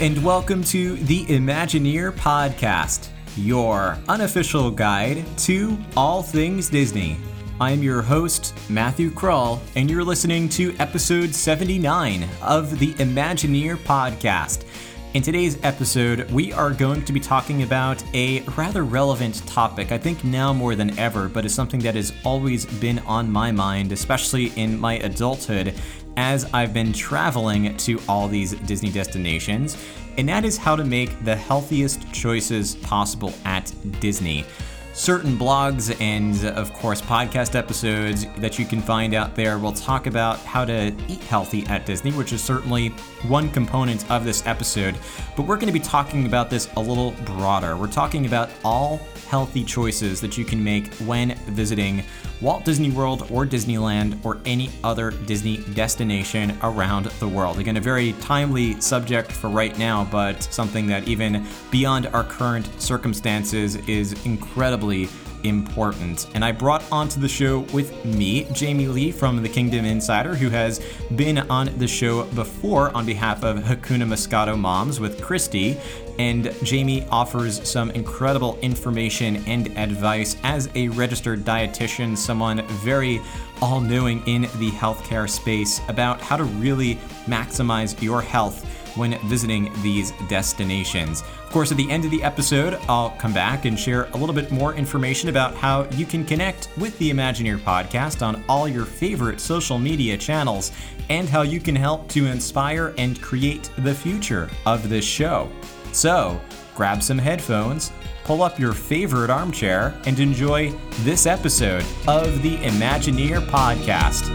And welcome to the Imagineer Podcast, your unofficial guide to all things Disney. I'm your host, Matthew Krull, and you're listening to episode 79 of the Imagineer Podcast. In today's episode, we are going to be talking about a rather relevant topic, I think now more than ever, but it's something that has always been on my mind, especially in my adulthood, as I've been traveling to all these Disney destinations, and that is how to make the healthiest choices possible at Disney. Certain blogs and, of course, podcast episodes that you can find out there will talk about how to eat healthy at Disney, which is certainly one component of this episode. But we're going to be talking about this a little broader. We're talking about all healthy choices that you can make when visiting Walt Disney World or Disneyland or any other Disney destination around the world. Again, a very timely subject for right now, but something that even beyond our current circumstances is incredibly important. And I brought onto the show with me Jamie Lee from the Kingdom Insider, who has been on the show before on behalf of Hakuna Moscato Moms with Christy. And Jamie offers some incredible information and advice as a registered dietitian, someone very all knowing in the healthcare space about how to really maximize your health when visiting these destinations. Of course, at the end of the episode, I'll come back and share a little bit more information about how you can connect with the Imagineer podcast on all your favorite social media channels and how you can help to inspire and create the future of this show. So, grab some headphones, pull up your favorite armchair, and enjoy this episode of the Imagineer podcast.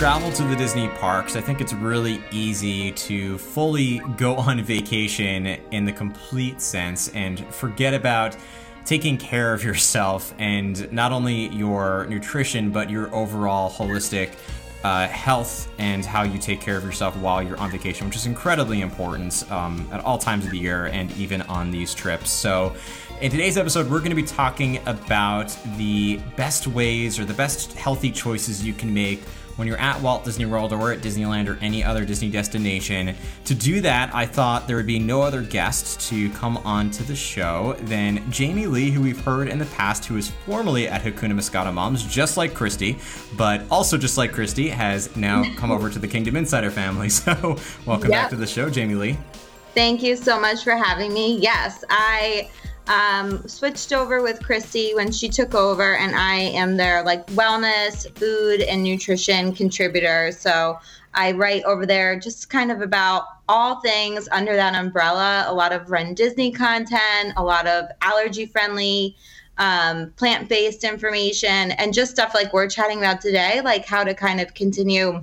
Travel to the Disney parks, I think it's really easy to fully go on vacation in the complete sense and forget about taking care of yourself and not only your nutrition, but your overall holistic uh, health and how you take care of yourself while you're on vacation, which is incredibly important um, at all times of the year and even on these trips. So, in today's episode, we're going to be talking about the best ways or the best healthy choices you can make when you're at Walt Disney World or at Disneyland or any other Disney destination. To do that, I thought there would be no other guest to come on to the show than Jamie Lee, who we've heard in the past, who was formerly at Hakuna Moscato Moms, just like Christy, but also just like Christy, has now come over to the Kingdom Insider family. So, welcome yep. back to the show, Jamie Lee. Thank you so much for having me. Yes, I um, switched over with Christy when she took over, and I am their like wellness, food, and nutrition contributor. So I write over there just kind of about all things under that umbrella. A lot of Run Disney content, a lot of allergy friendly. Um, plant based information and just stuff like we're chatting about today, like how to kind of continue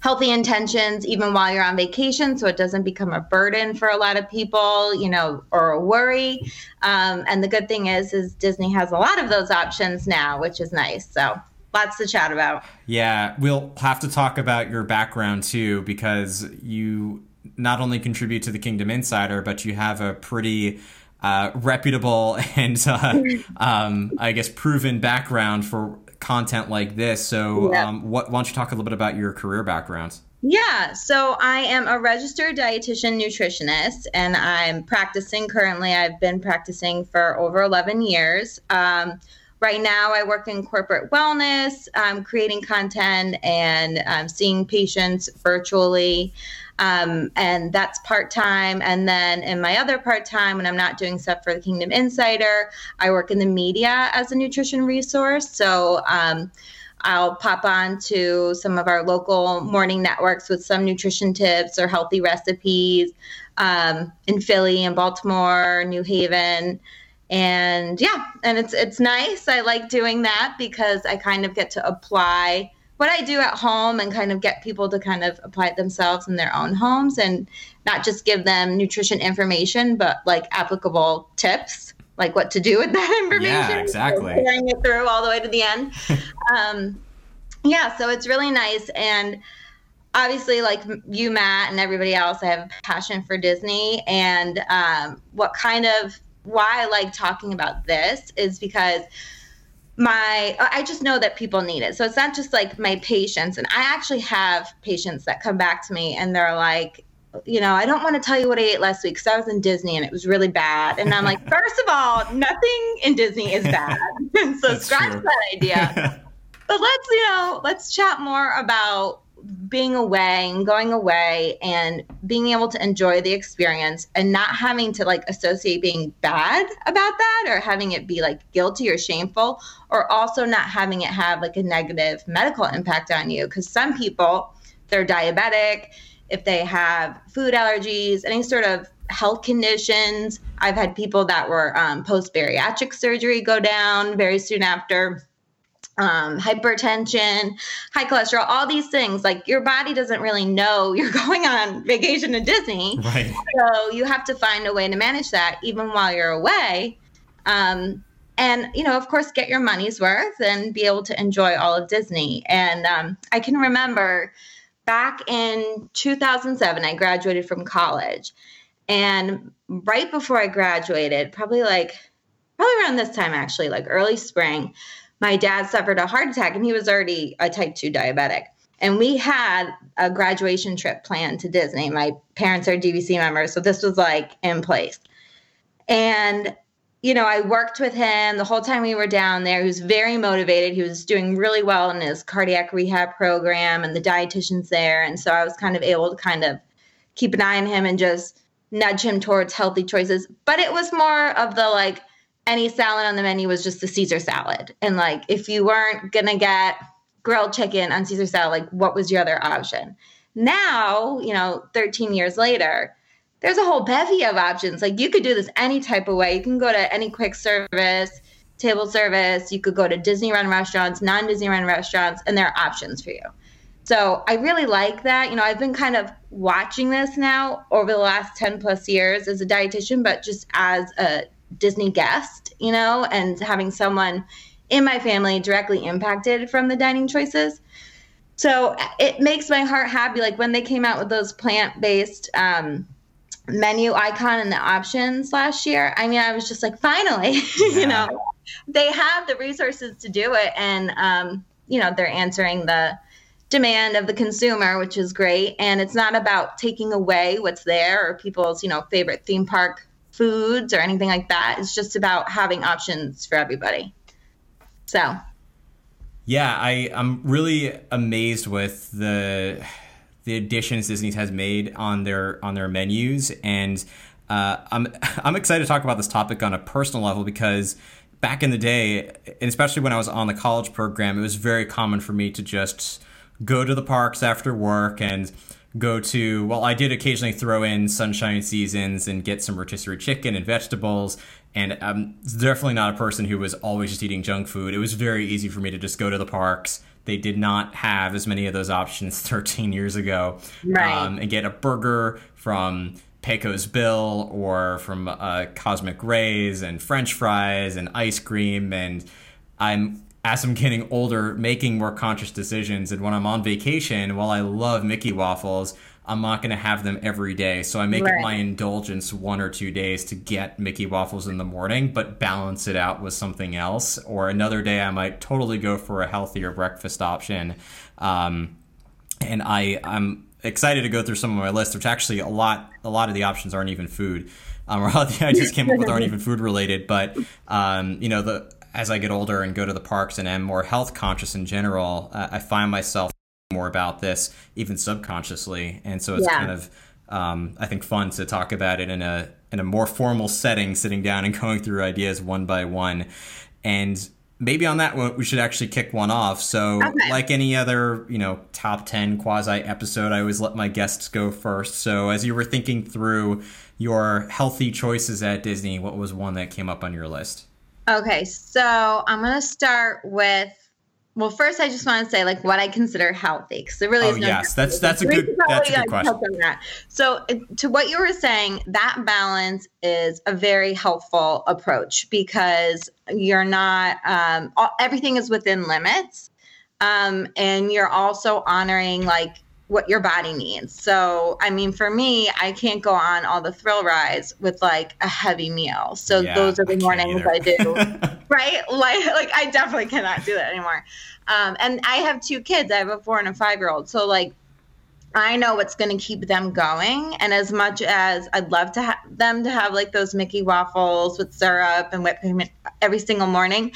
healthy intentions even while you're on vacation so it doesn't become a burden for a lot of people you know or a worry. Um, and the good thing is is disney has a lot of those options now which is nice. So lots to chat about. Yeah we'll have to talk about your background too because you not only contribute to the kingdom insider but you have a pretty uh, reputable and uh, um, I guess proven background for content like this. So, yeah. um, what, why don't you talk a little bit about your career background? Yeah, so I am a registered dietitian nutritionist and I'm practicing currently. I've been practicing for over 11 years. Um, right now, I work in corporate wellness, um, creating content and um, seeing patients virtually. Um, and that's part time. And then in my other part time, when I'm not doing stuff for the Kingdom Insider, I work in the media as a nutrition resource. So um, I'll pop on to some of our local morning networks with some nutrition tips or healthy recipes um, in Philly and Baltimore, New Haven. and yeah, and it's it's nice. I like doing that because I kind of get to apply what I do at home and kind of get people to kind of apply it themselves in their own homes and not just give them nutrition information, but like applicable tips, like what to do with that information. Yeah, exactly. Carrying it through all the way to the end. um, yeah, so it's really nice. And obviously, like you, Matt, and everybody else, I have a passion for Disney. And um, what kind of why I like talking about this is because my I just know that people need it. So it's not just like my patients and I actually have patients that come back to me and they're like you know, I don't want to tell you what I ate last week because I was in Disney and it was really bad. And I'm like, first of all, nothing in Disney is bad. so scratch true. that idea. but let's, you know, let's chat more about being away and going away and being able to enjoy the experience and not having to like associate being bad about that or having it be like guilty or shameful or also not having it have like a negative medical impact on you. Because some people they're diabetic. If they have food allergies any sort of health conditions. I've had people that were um, post bariatric surgery go down very soon after um, hypertension, high cholesterol, all these things. Like your body doesn't really know you're going on vacation to Disney. Right. So you have to find a way to manage that even while you're away. Um, and, you know, of course, get your money's worth and be able to enjoy all of Disney. And um, I can remember back in 2007, I graduated from college. And right before I graduated, probably like, probably around this time, actually, like early spring, my dad suffered a heart attack and he was already a type 2 diabetic. And we had a graduation trip planned to Disney. My parents are DVC members, so this was like in place. And, you know, I worked with him the whole time we were down there. He was very motivated. He was doing really well in his cardiac rehab program and the dietitians there. And so I was kind of able to kind of keep an eye on him and just nudge him towards healthy choices. But it was more of the like, any salad on the menu was just the Caesar salad. And like, if you weren't gonna get grilled chicken on Caesar salad, like, what was your other option? Now, you know, 13 years later, there's a whole bevy of options. Like, you could do this any type of way. You can go to any quick service, table service. You could go to Disney run restaurants, non Disney run restaurants, and there are options for you. So I really like that. You know, I've been kind of watching this now over the last 10 plus years as a dietitian, but just as a Disney guest, you know, and having someone in my family directly impacted from the dining choices. So it makes my heart happy. Like when they came out with those plant based um, menu icon and the options last year, I mean, I was just like, finally, yeah. you know, they have the resources to do it. And, um, you know, they're answering the demand of the consumer, which is great. And it's not about taking away what's there or people's, you know, favorite theme park foods or anything like that. It's just about having options for everybody. So, yeah, I I'm really amazed with the the additions Disney has made on their on their menus, and uh, I'm I'm excited to talk about this topic on a personal level because back in the day, and especially when I was on the college program, it was very common for me to just go to the parks after work and go to well i did occasionally throw in sunshine seasons and get some rotisserie chicken and vegetables. And i'm definitely not a person who was always just eating junk food. It was very easy for me to just go to the parks. They did not have as many of those options 13 years ago right. um, and get a burger from Pecos Bill or from uh, Cosmic Rays and French fries and ice cream. And I'm as I'm getting older, making more conscious decisions. And when I'm on vacation, while I love Mickey waffles, I'm not going to have them every day. So I make right. it my indulgence one or two days to get Mickey waffles in the morning, but balance it out with something else. Or another day, I might totally go for a healthier breakfast option. Um, and I, I'm excited to go through some of my list, which actually a lot, a lot of the options aren't even food. Um, or I just came up with aren't even food related, but um, you know the as I get older and go to the parks and am more health conscious in general, uh, I find myself more about this even subconsciously, and so it's yeah. kind of um, I think fun to talk about it in a in a more formal setting, sitting down and going through ideas one by one. And maybe on that one we should actually kick one off. So, okay. like any other, you know, top 10 quasi episode, I always let my guests go first. So, as you were thinking through your healthy choices at Disney, what was one that came up on your list? Okay, so I'm going to start with well, first, I just want to say like what I consider healthy because there really is oh, no. Yes, that's that's a good that's a good question. That. So, to what you were saying, that balance is a very helpful approach because you're not um, all, everything is within limits, um, and you're also honoring like what your body needs. So, I mean, for me, I can't go on all the thrill rides with like a heavy meal. So yeah, those are the I mornings I do, right? Like, like I definitely cannot do that anymore. Um, and I have two kids. I have a four and a five year old. So like, I know what's going to keep them going. And as much as I'd love to have them to have like those Mickey waffles with syrup and whipped cream every single morning,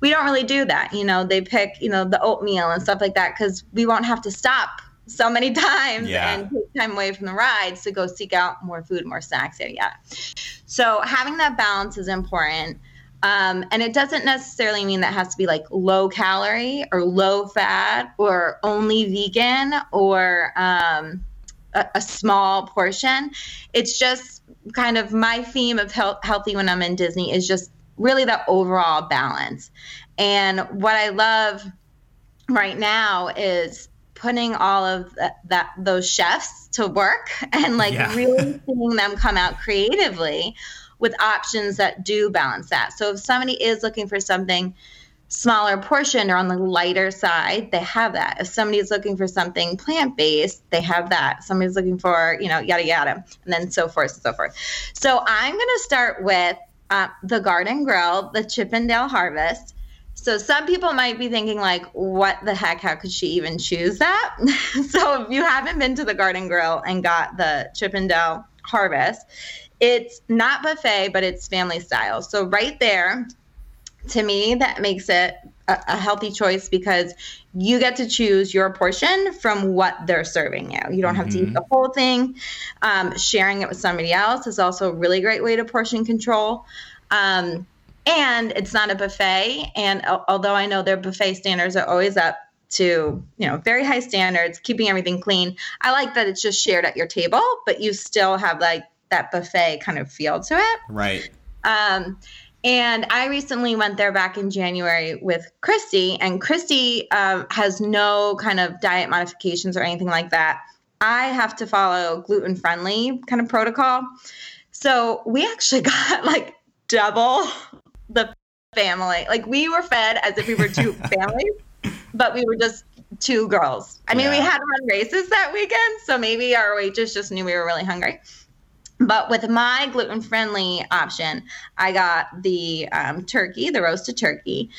we don't really do that. You know, they pick, you know, the oatmeal and stuff like that because we won't have to stop so many times yeah. and take time away from the rides to go seek out more food, more snacks, yada yada. So having that balance is important. Um, and it doesn't necessarily mean that has to be like low calorie or low fat or only vegan or um, a, a, small portion. It's just kind of my theme of health, healthy when I'm in Disney is just really the overall balance. And what I love right now is putting all of that, that those chefs to work and like yeah. really seeing them come out creatively with options that do balance that. So if somebody is looking for something smaller portion or on the lighter side, they have that. If somebody is looking for something plant based, they have that. Somebody's looking for, you know, yada yada, and then so forth and so forth. So I'm going to start with uh, the Garden Grill, the Chip 'n' Dale Harvest. So some people might be thinking like, what the heck? How could she even choose that? so if you haven't been to the Garden Grill and got the Chip 'n' Dale Harvest, it's not buffet, but it's family style. So right there, to me, that makes it a, a, healthy choice because you get to choose your portion from what they're serving you. You don't have mm-hmm. to eat the whole thing. Um, sharing it with somebody else is also a really great way to portion control. Um, and it's not a buffet. And although I know their buffet standards are always up to you know very high standards, keeping everything clean, I like that it's just shared at your table, but you still have like that buffet kind of feel to it. Right. Um, and I recently went there back in January with Christy, and Christy uh, has no kind of diet modifications or anything like that. I have to follow gluten friendly kind of protocol. So we actually got like double the family. Like we were fed as if we were two families, but we were just two girls. I mean, yeah. we had run races that weekend, so maybe our waitress just knew we were really hungry. But with my gluten friendly option, I got the um, turkey, the roasted turkey.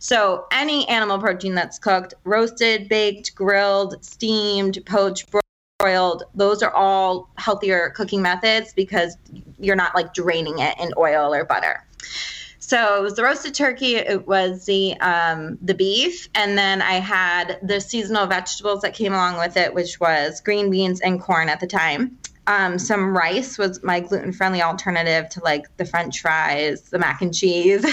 So any animal protein that's cooked, roasted, baked, grilled, steamed, poached, broiled, those are all healthier cooking methods because you're not like draining it in oil or butter. So it was the roasted turkey. It was the um, the beef, and then I had the seasonal vegetables that came along with it, which was green beans and corn at the time. Um, some rice was my gluten friendly alternative to like the French fries, the mac and cheese.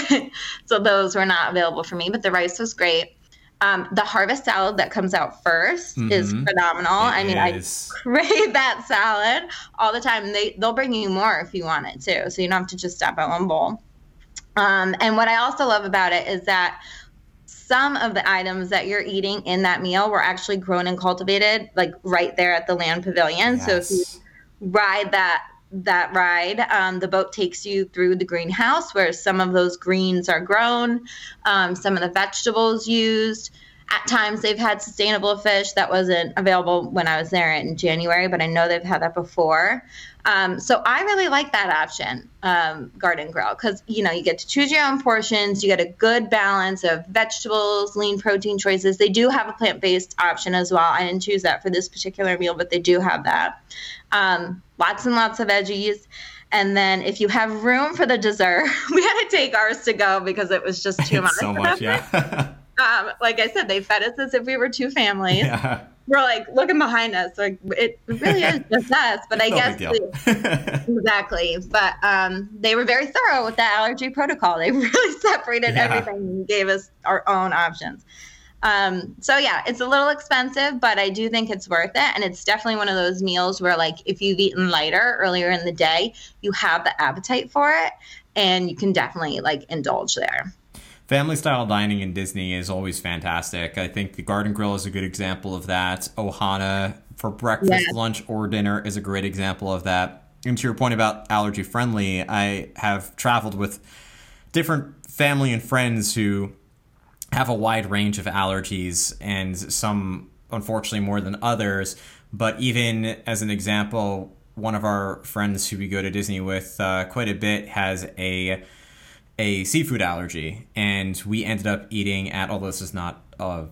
so those were not available for me, but the rice was great. Um, the harvest salad that comes out 1st mm-hmm. is phenomenal. It I mean, is. I crave that salad all the time. They they'll bring you more if you want it too, so you don't have to just stop at one bowl. Um, and what I also love about it is that some of the items that you're eating in that meal were actually grown and cultivated, like right there at the land pavilion. Yes. So if you ride that that ride, um, the boat takes you through the greenhouse where some of those greens are grown, um, some of the vegetables used. At times, they've had sustainable fish that wasn't available when I was there in January, but I know they've had that before. Um, so I really like that option, um, Garden Grill, because you know you get to choose your own portions. You get a good balance of vegetables, lean protein choices. They do have a plant-based option as well. I didn't choose that for this particular meal, but they do have that. Um, lots and lots of veggies. And then if you have room for the dessert, we had to take ours to go because it was just too much. so much, yeah. um, like I said, they fed us as if we were two families. Yeah. We're like looking behind us, like it really is just us. But I no guess exactly. But um, they were very thorough with the allergy protocol. They really separated yeah. everything and gave us our own options. Um, so yeah, it's a little expensive, but I do think it's worth it. And it's definitely one of those meals where like if you've eaten lighter earlier in the day, you have the appetite for it and you can definitely like indulge there. Family style dining in Disney is always fantastic. I think the Garden Grill is a good example of that. Ohana for breakfast, yes. lunch, or dinner is a great example of that. And to your point about allergy friendly, I have traveled with different family and friends who have a wide range of allergies and some unfortunately more than others but even as an example one of our friends who we go to disney with uh, quite a bit has a a seafood allergy and we ended up eating at although this is not a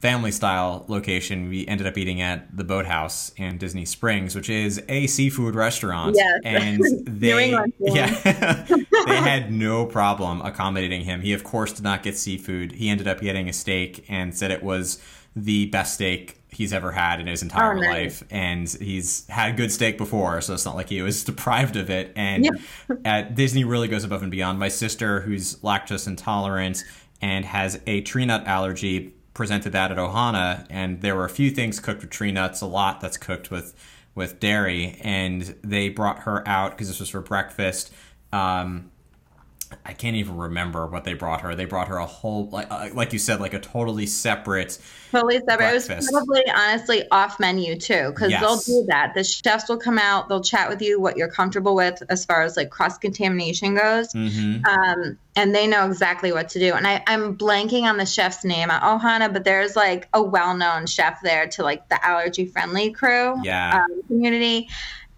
family style location, we ended up eating at the Boathouse in Disney Springs, which is a seafood restaurant. Yes. And they yeah, they had no problem accommodating him. He of course did not get seafood. He ended up getting a steak and said it was the best steak he's ever had in his entire oh, nice. life and he's had good steak before so it's not like he was deprived of it and yeah. at disney really goes above and beyond my sister who's lactose intolerant and has a tree nut allergy presented that at Ohana, and there were a few things cooked with tree nuts, a lot that's cooked with with dairy, and they brought her out because this was for breakfast. Um, I can't even remember what they brought her. They brought her a whole, like, uh, like you said, like a totally separate. Totally separate. Breakfast. It was probably honestly off menu too, because yes. they'll do that. The chefs will come out, they'll chat with you what you're comfortable with as far as like cross contamination goes, mm-hmm. um, and they know exactly what to do. And I, I'm blanking on the chef's name at Ohana, but there's like a well-known chef there to like the allergy friendly crew, yeah, um, community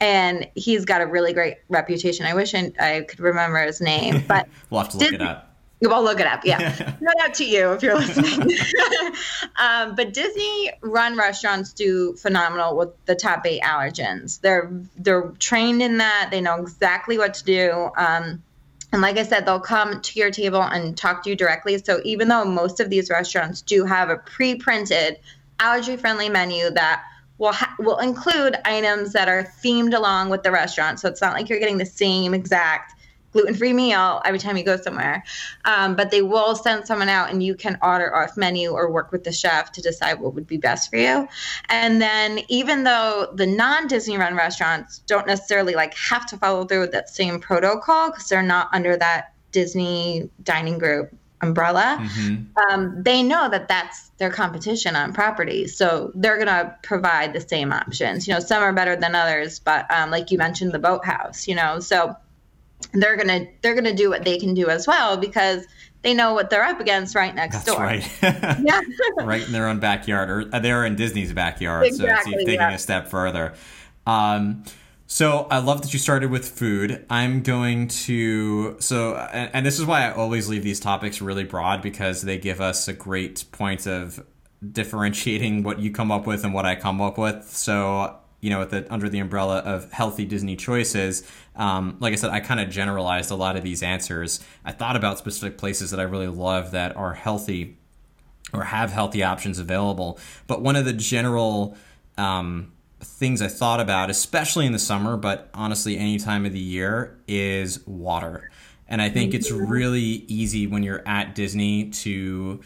and he's got a really great reputation. I wish I, I could remember his name, but we'll have to look it up. We'll look it up. Yeah, shout out to you if you're listening. um, but Disney run restaurants do phenomenal with the top eight allergens. They're they're trained in that. They know exactly what to do. Um, and like I said, they'll come to your table and talk to you directly. So even though most of these restaurants do have a pre-printed allergy-friendly menu that will ha- will include items that are themed along with the restaurant. So it's not like you're getting the same exact gluten-free meal every time you go somewhere. Um, but they will send someone out, and you can order off menu or work with the chef to decide what would be best for you. And then even though the non-Disney run restaurants don't necessarily like have to follow through with that same protocol because they're not under that Disney dining group umbrella, mm-hmm. um, they know that that's their competition on property. So they're going to provide the same options. You know, some are better than others, but um, like you mentioned, the boathouse, you know, so they're going to, they're going to do what they can do as well because they know what they're up against right next That's door. Right. yeah. right in their own backyard, or uh, they're in Disney's backyard. Exactly, so it's taking yeah. a step further. Um, so I love that you started with food. I'm going to so and, and, this is why I always leave these topics really broad because they give us a great point of differentiating what you come up with and what I come up with. So you know, the, under the umbrella of healthy Disney choices, um, like I said, I kind of generalized a lot of these answers. I thought about specific places that I really love that are healthy or have healthy options available. But one of the general um, things I thought about, especially in the summer, but honestly, any time of the year, is water. And I think it's mm-hmm. really easy when you're at Disney to,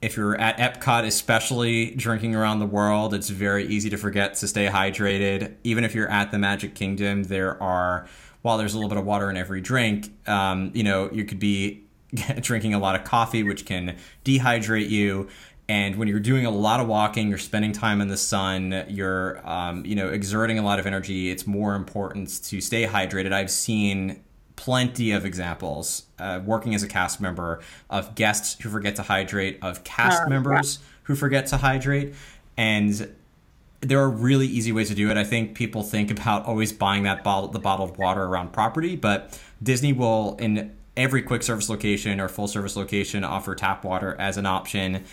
if you're at Epcot, especially drinking around the world, it's very easy to forget to stay hydrated. Even if you're at the Magic Kingdom, there are, while there's a little bit of water in every drink, um, you know, you could be drinking a lot of coffee, which can dehydrate you. And when you're doing a lot of walking, you're spending time in the sun, you're um, you know exerting a lot of energy. It's more important to stay hydrated. I've seen plenty of examples uh, working as a cast member of guests who forget to hydrate, of cast uh, members yeah. who forget to hydrate, and there are really easy ways to do it. I think people think about always buying that bottle, the bottled water around property, but Disney will in every quick service location or full service location offer tap water as an option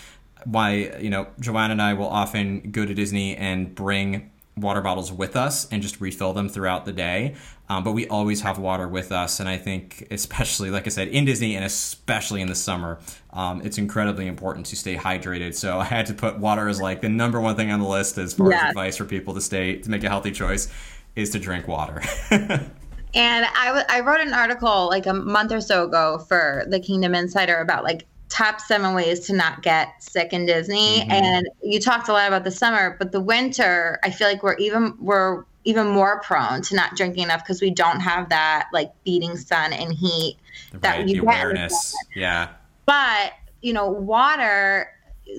why you know Joanne and I will often go to Disney and bring water bottles with us and just refill them throughout the day. Um, but we always have water with us, and I think, especially like I said, in Disney and especially in the summer, um, it's incredibly important to stay hydrated. So I had to put water as like the number one thing on the list as far yes. as advice for people to stay to make a healthy choice is to drink water. and I, w- I wrote an article like a month or so ago for the Kingdom Insider about like top seven ways to not get sick in Disney. Mm-hmm. And you talked a lot about the summer, but the winter, I feel like we're even we're even more prone to not drinking enough because we don't have that like beating sun and heat right, that you the awareness. Yeah. But you know, water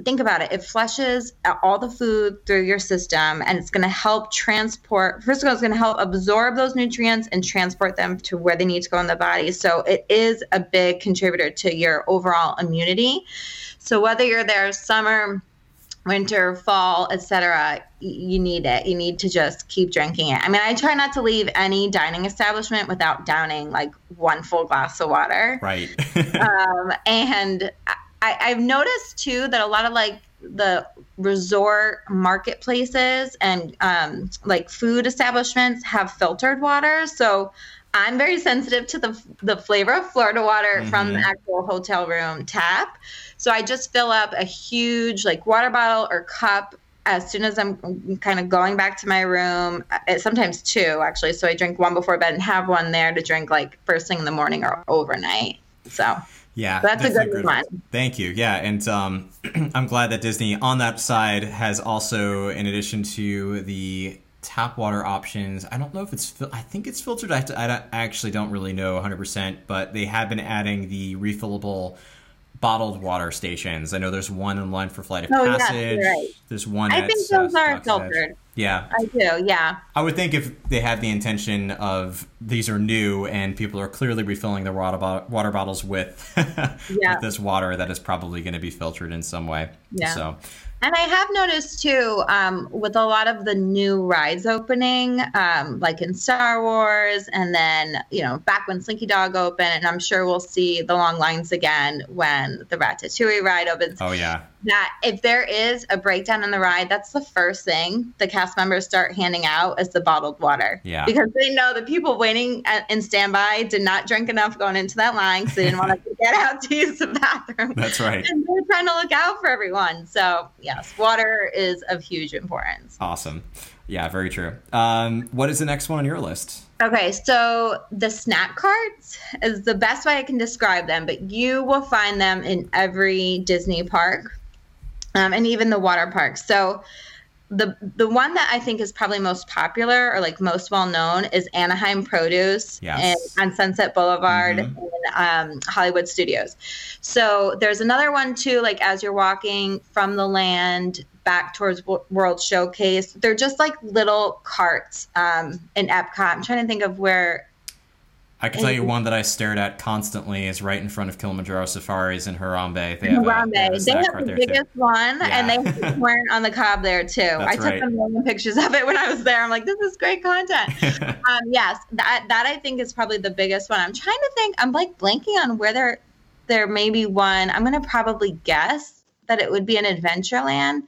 think about it. It flushes all the food through your system and it's going to help transport, first of all, it's going to help absorb those nutrients and transport them to where they need to go in the body. So it is a big contributor to your overall immunity. So whether you're there summer, winter, fall, etc., you need it. You need to just keep drinking it. I mean, I try not to leave any dining establishment without downing like one full glass of water. Right. um, and I, I've noticed too that a lot of like the resort marketplaces and um, like food establishments have filtered water. So I'm very sensitive to the the flavor of Florida water mm-hmm. from the actual hotel room tap. So I just fill up a huge like water bottle or cup as soon as I'm kind of going back to my room. Uh, sometimes two actually. So I drink one before bed and have one there to drink like first thing in the morning or overnight. So yeah, that's, a good, a good one. Thank you. Yeah, and um, I'm glad that Disney on that side has also, in addition to the tap water options, I don't know if it's, I think it's filtered. I, I actually don't really know 100%, but they have been adding the refillable bottled water stations. I know there's one in line for Flight of oh, Passage. Yeah, right. There's one. I think those uh, are filtered. Edge. Yeah. I do, yeah. I would think if they had the intention of these are new and people are clearly refilling their water, bo- water bottles with, yeah. with this water, that is probably going to be filtered in some way. Yeah. So and I have noticed too, um, with a lot of the new rides opening, um, like in Star Wars, and then, you know, back when Slinky Dog opened, and I'm sure we'll see the long lines again when the Ratatouille ride opens. Oh, yeah that if there is a breakdown in the ride, that's the first thing the cast members start handing out is the bottled water. Yeah. Because they know the people waiting at, in standby did not drink enough going into that line because they didn't want to get out to use the bathroom. That's right. And they're trying to look out for everyone. So, yes, water is of huge importance. Awesome. Yeah, very true. Um, what is the next one on your list? Okay, so the snack carts is the best way I can describe them, but you will find them in every Disney park um, and even the water parks. So the the one that I think is probably most popular or like most well known is Anaheim Produce yes. and, on Sunset Boulevard mm-hmm. and um, Hollywood Studios. So there's another one too, like as you're walking from the land back towards World Showcase. They're just like little carts um, in Epcot. I'm trying to think of where I can tell you one that I stared at constantly is right in front of Kilimanjaro Safaris in Harambe. They have, Harambe. A, they have the biggest too. one, yeah. and they have one on the cob there too. That's I took right. a million pictures of it when I was there. I'm like, this is great content. um, yes, that that I think is probably the biggest one. I'm trying to think. I'm like blanking on where there there may be one. I'm gonna probably guess that it would be an Adventureland.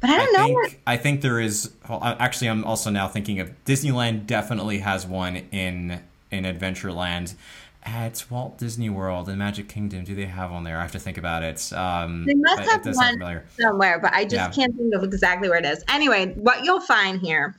But I don't I know. Think, I think there is. Well, actually, I'm also now thinking of Disneyland. Definitely has one in in Adventureland. At Walt Disney World and Magic Kingdom, do they have one there? I have to think about it. Um, they must have one somewhere, but I just yeah. can't think of exactly where it is. Anyway, what you'll find here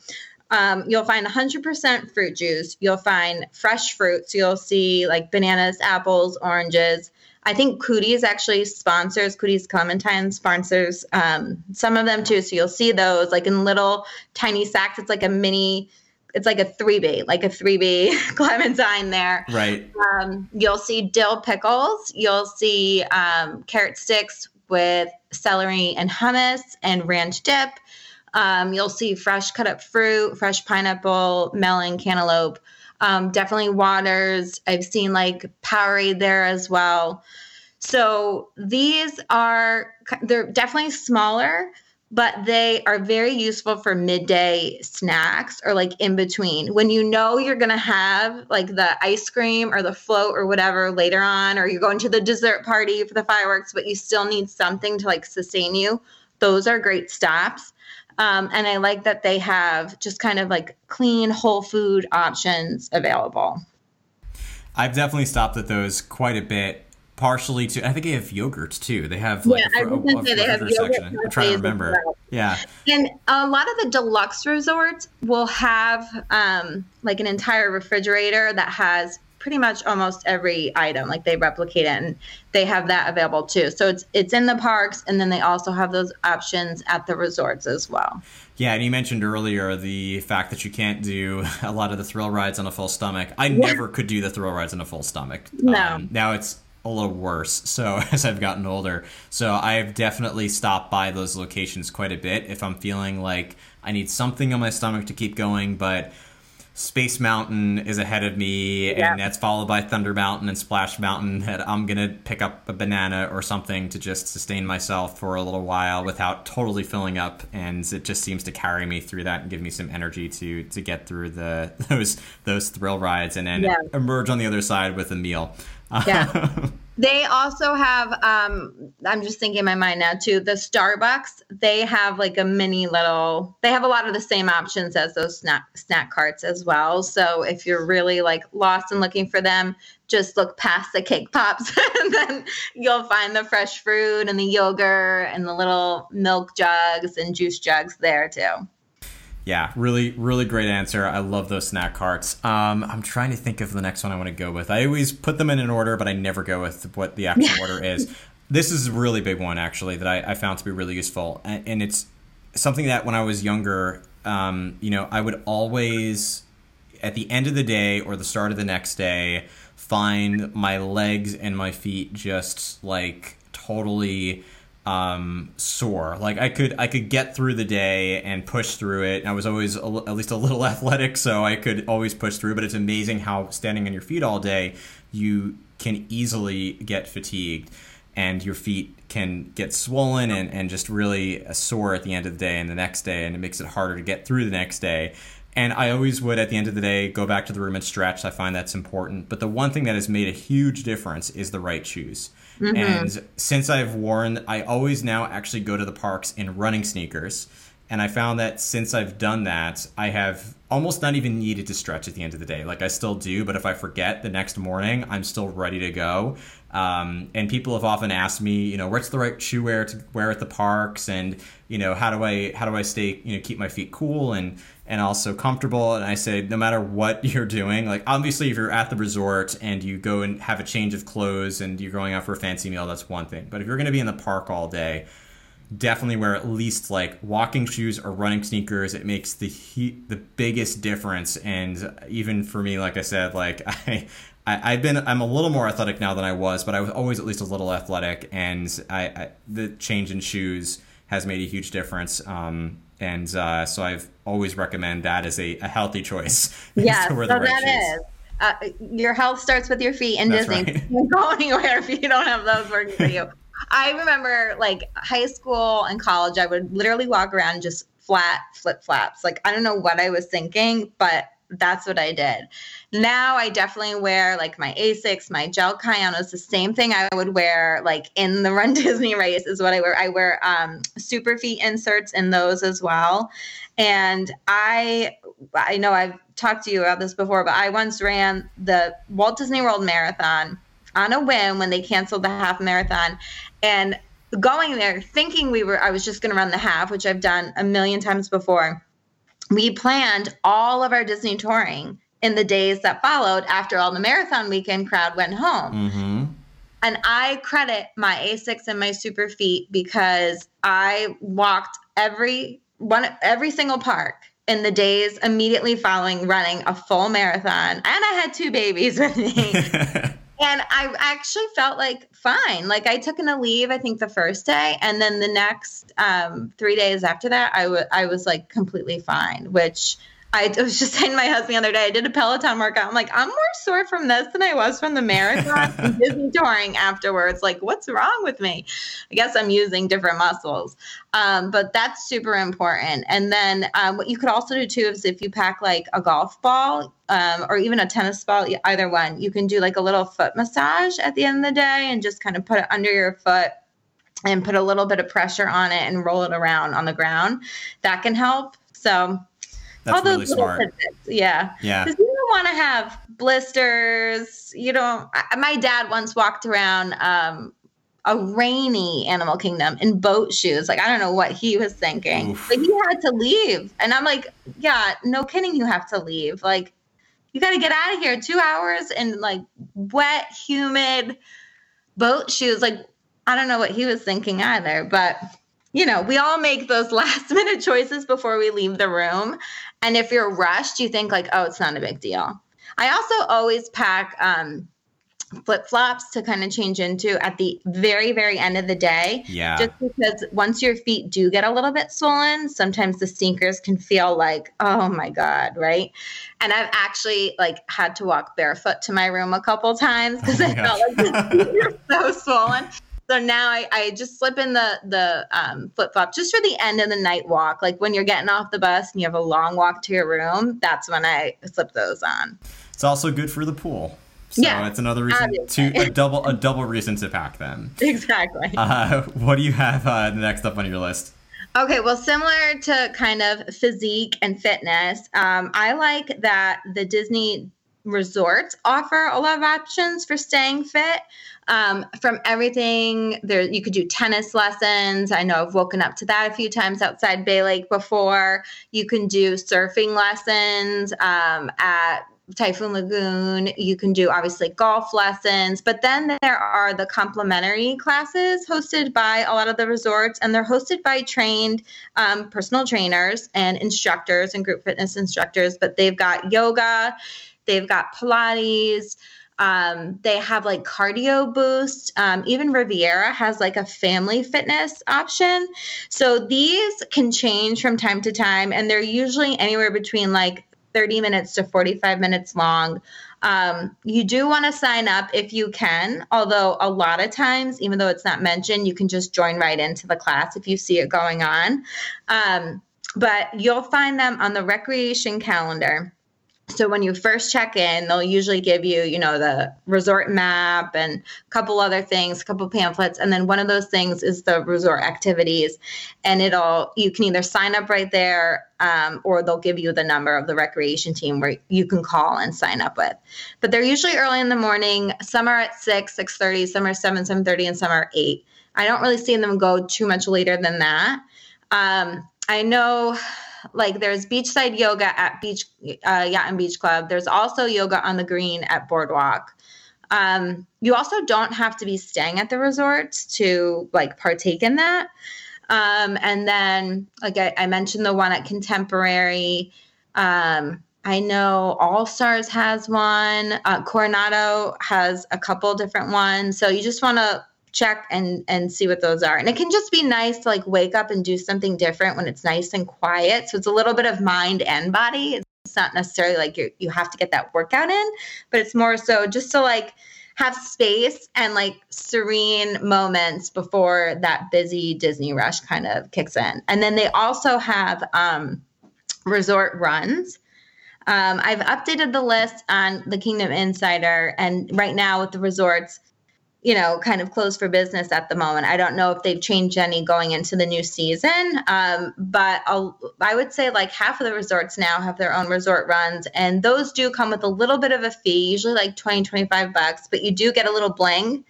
um, you'll find 100% fruit juice. You'll find fresh fruits. You'll see like bananas, apples, oranges. I think Cuties actually sponsors, Cuties Clementine sponsors um, some of them too. So you'll see those like in little tiny sacks. It's like a mini it's like a 3B, like a 3B clementine there. Right. Um, you'll see dill pickles. You'll see um, carrot sticks with celery and hummus and ranch dip. Um, you'll see fresh cut up fruit, fresh pineapple, melon, cantaloupe. Um, definitely waters. I've seen like Powerade there as well. So these are they're definitely smaller but they are very useful for midday snacks or like in between. When you know you're going to have like the ice cream or the float or whatever later on, or you're going to the dessert party for the fireworks, but you still need something to like sustain you, those are great stops. Um, and I like that they have just kind of like clean, whole food options available. I've definitely stopped at those quite a bit. Partially to, I think they have yogurts too. They have like yeah, a, a, a they have yogurt section. I'm trying to remember. Well. Yeah, and a lot of the deluxe resorts will have um, like an entire refrigerator that has pretty much almost every item like they replicate it and they have that available too so it's it's in the parks and then they also have those options at the resorts as well yeah and you mentioned earlier the fact that you can't do a lot of the thrill rides on a full stomach i yeah. never could do the thrill rides on a full stomach no. Um, now it's a little worse so as i've gotten older so i've definitely stopped by those locations quite a bit if i'm feeling like i need something on my stomach to keep going but Space Mountain is ahead of me, yeah. and that's followed by Thunder Mountain and Splash Mountain. That I'm gonna pick up a banana or something to just sustain myself for a little while without totally filling up, and it just seems to carry me through that and give me some energy to to get through the those those thrill rides, and then yeah. emerge on the other side with a meal. Yeah. They also have, um, I'm just thinking in my mind now too, the Starbucks, they have like a mini little, they have a lot of the same options as those snack, snack carts as well. So if you're really like lost and looking for them, just look past the cake pops and then you'll find the fresh fruit and the yogurt and the little milk jugs and juice jugs there too. Yeah, really, really great answer. I love those snack carts. Um, I'm trying to think of the next one I want to go with. I always put them in an order, but I never go with what the actual order is. This is a really big one, actually, that I, I found to be really useful. And, and, it's something that when I was younger, um, you know, I would always, at the end of the day or the start of the next day, find my legs and my feet just like totally um, sore. Like I could I could get through the day and push through it. I was always a, at least a little athletic, so I could always push through. But it's amazing how standing on your feet all day, you can easily get fatigued, and your feet can get swollen and, and just really sore at the end of the day and the next day, and it makes it harder to get through the next day. And I always would, at the end of the day, go back to the room and stretch. I find that's important. But the one thing that has made a huge difference is the right shoes. Mm-hmm. And since I've worn, I always now actually go to the parks in running sneakers. And I found that since I've done that, I have almost not even needed to stretch at the end of the day. Like I still do, but if I forget the next morning, I'm still ready to go. Um, and people have often asked me, you know, what's the right shoe wear to wear at the parks, and you know, how do I how do I stay, you know, keep my feet cool and and also comfortable. And I say, no matter what you're doing, like obviously if you're at the resort and you go and have a change of clothes and you're going out for a fancy meal, that's one thing. But if you're going to be in the park all day, definitely wear at least like walking shoes or running sneakers. It makes the heat the biggest difference. And even for me, like I said, like I. I, have been I'm a little more athletic now than I was, but I was always at least a little athletic, and I, I the change in shoes has made a huge difference. Um, and uh, so I've always recommend that as a, a healthy choice. Yes, so right that is. Uh, your health starts with your feet in That's Disney. Right. You don't go anywhere if you don't have those working for you. I remember like high school and college, I would literally walk around just flat flip flops. Like I don't know what I was thinking, but that's what I did. Now I definitely wear like my Asics, my gel Kayanos, the same thing I would wear like in the Run Disney race is what I wear. I wear um, Superfeet inserts in those as well. And I I know I've talked to you about this before, but I once ran the Walt Disney World Marathon on a whim when they canceled the half marathon. And going there thinking we were I was just going to run the half, which I've done a million times before. We planned all of our Disney touring in the days that followed after all the marathon weekend crowd went home. Mm-hmm. And I credit my Asics and my Superfeet because I walked every one every single park in the days immediately following running a full marathon and I had two babies with me. and I actually felt like fine. Like I took an a leave, I think the first day, and then the next um, three days after that, I, w- I was like completely fine, which I was just saying to my husband the other day, I did a Peloton workout. I'm like, I'm more sore from this than I was from the marathon and Disney touring afterwards. Like, what's wrong with me? I guess I'm using different muscles. Um, but that's super important. And then um, what you could also do too is if you pack like a golf ball um, or even a tennis ball, either one, you can do like a little foot massage at the end of the day and just kind of put it under your foot and put a little bit of pressure on it and roll it around on the ground. That can help. So that's all those really smart. Yeah. Yeah. Because you don't want to have blisters. You don't. I, my dad once walked around um, a rainy Animal Kingdom in boat shoes. Like I don't know what he was thinking, Oof. but he had to leave. And I'm like, yeah, no kidding, you have to leave. Like you got to get out of here. Two hours in like wet, humid boat shoes. Like I don't know what he was thinking either, but you know, we all make those last minute choices before we leave the room. And if you're rushed, you think like, oh, it's not a big deal. I also always pack um, flip flops to kind of change into at the very, very end of the day. Yeah. Just because once your feet do get a little bit swollen, sometimes the sneakers can feel like, oh my God, right? And I've actually like had to walk barefoot to my room a couple times because oh I felt like the feet were so swollen. So now I, I just slip in the the um, flip flop just for the end of the night walk. Like when you're getting off the bus and you have a long walk to your room, that's when I slip those on. It's also good for the pool. So yeah, it's another reason obviously. to a double a double reason to pack them. Exactly. Uh, what do you have uh, next up on your list? Okay, well, similar to kind of physique and fitness, um, I like that the Disney resorts offer a lot of options for staying fit. Um, from everything there, you could do tennis lessons. I know I've woken up to that a few times outside Bay Lake before. You can do surfing lessons um, at Typhoon Lagoon. You can do obviously golf lessons, but then there are the complimentary classes hosted by a lot of the resorts, and they're hosted by trained um, personal trainers and instructors and group fitness instructors. But they've got yoga, they've got Pilates. Um, they have like cardio boost. Um, even Riviera has like a family fitness option. So these can change from time to time, and they're usually anywhere between like 30 minutes to 45 minutes long. Um, you do want to sign up if you can, although a lot of times, even though it's not mentioned, you can just join right into the class if you see it going on. Um, but you'll find them on the recreation calendar so when you first check in they'll usually give you you know the resort map and a couple other things a couple pamphlets. And then one of those things is the resort activities. And it'll you can either sign up right there um, or they'll give you the number of the recreation team where you can call and sign up with. But they're usually early in the morning. Some are at 6 6.30 some are 7 7.30 and some are 8 i don't really see them go too much later than that. Um, i know like there's beachside yoga at Beach uh, Yacht and Beach Club. There's also yoga on the green at Boardwalk. Um, you also don't have to be staying at the resort to like partake in that. Um, and then, like I, I, mentioned, the one at Contemporary. Um, I know All Stars has one. Uh, Coronado has a couple different ones. So you just want to check and and see what those are. And it can just be nice to like wake up and do something different when it's nice and quiet. So it's a little bit of mind and body. It's not necessarily like you you have to get that workout in but it's more so just to like have space and like serene moments before that busy disney rush kind of kicks in. And then they also have um resort runs. Um, I've updated the list on the Kingdom Insider, and right now with the resorts, you know, kind of closed for business at the moment. I don't know if they've changed any going into the new season, um, but I'll, I would say like half of the resorts now have their own resort runs, and those do come with a little bit of a fee, usually like 20, 25 bucks, but you do get a little bling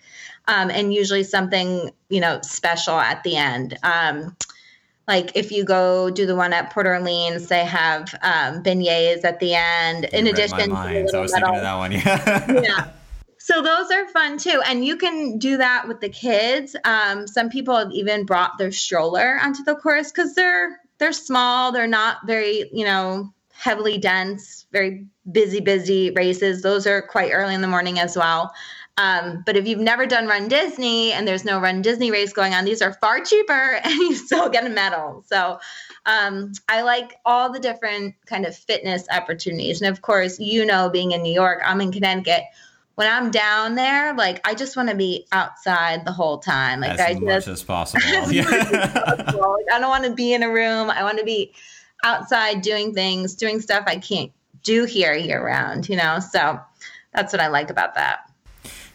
um, and usually something, you know, special at the end. Um, like if you go do the one at Port Orleans, they have um, beignets at the end. You in addition, to I was thinking of that one. Yeah. yeah. So those are fun too. And you can do that with the kids. Um, some people have even brought their stroller onto the course because they're they're small, they're not very, you know, heavily dense, very busy, busy races. Those are quite early in the morning as well. Um, but if you've never done Run Disney and there's no Run Disney race going on, these are far cheaper and you still get a medal. So um, I like all the different kind of fitness opportunities. And of course, you know, being in New York, I'm in Connecticut when I'm down there, like I just want to be outside the whole time. Like as I much just, as possible. as yeah. As possible. Like, I don't want to be in a room. I want to be outside doing things, doing stuff I can't do here year round. You know, so that's what I like about that.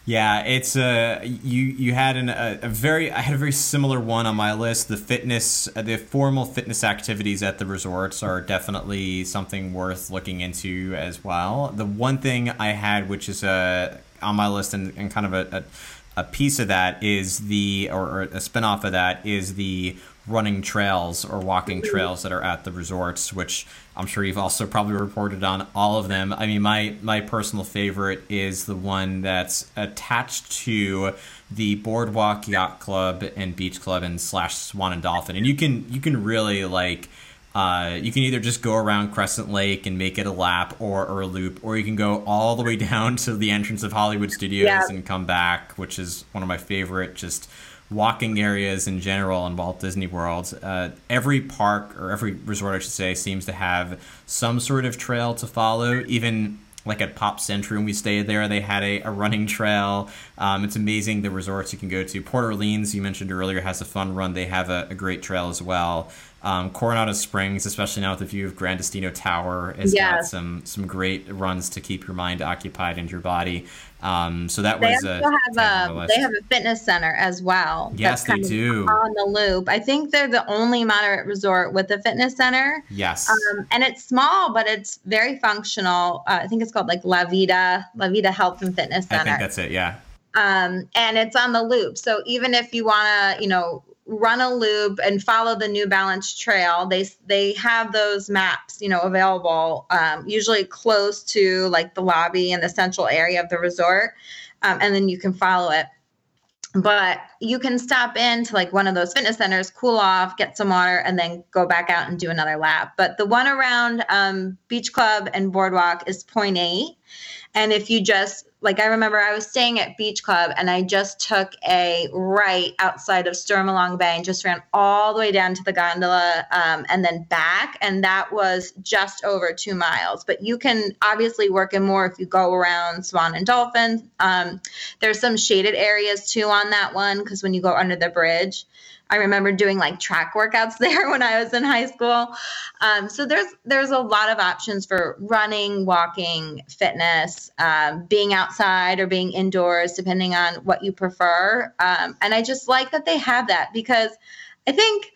Yeah, it's a uh, you. You had an, a, a, very. I had a very similar one on my list. The fitness, uh, the formal fitness activities at the resorts are definitely something worth looking into as well. The one thing I had, which is uh, on my list and, and kind of a, a, a piece of that, is the or, or a spinoff of that is the running trails or walking trails that are at the resorts, which I'm sure you've also probably reported on all of them. I mean, my my personal favorite is the one that's attached to the Boardwalk Yacht Club and Beach Club and slash Swan and Dolphin, and you can you can really like. Uh, you can either just go around Crescent Lake and make it a lap or, or a loop, or you can go all the way down to the entrance of Hollywood Studios yeah. and come back, which is one of my favorite just walking areas in general in Walt Disney World. Uh, every park or every resort, I should say, seems to have some sort of trail to follow. Even like at Pop Century when we stayed there, they had a, a running trail. Um, it's amazing the resorts you can go to. Port Orleans, you mentioned earlier, has a fun run. They have a, a great trail as well. Um, Coronado Springs, especially now with the view of Gran Destino Tower, has yes. got some some great runs to keep your mind occupied and your body. Um, so that they was a, have a they have a fitness center as well. Yes, they do on the loop. I think they're the only moderate resort with a fitness center. Yes, um, and it's small, but it's very functional. Uh, I think it's called like La Vida La Vida Health and Fitness Center. I think that's it. Yeah. Um, and it's on the loop. So even if you want to, you know, run a loop and follow the New Balance trail. They they have those maps, you know, available um, usually close to like the lobby and the central area of the resort, um, and then you can follow it. But you can stop into like one of those fitness centers, cool off, get some water, and then go back out and do another lap. But the one around um, Beach Club and Boardwalk is point eight. And if you just like I remember I was staying at Beach Club and I just took a right outside of Stormalong Bay and just ran all the way down to the gondola um, and then back. And that was just over two miles. But you can obviously work in more if you go around Swan and Dolphin. Um, there's some shaded areas too on that one because when you go under the bridge, I remember doing like track workouts there when I was in high school. Um, so there's there's a lot of options for running, walking, fitness, um, being outside or being indoors, depending on what you prefer. Um, and I just like that they have that because I think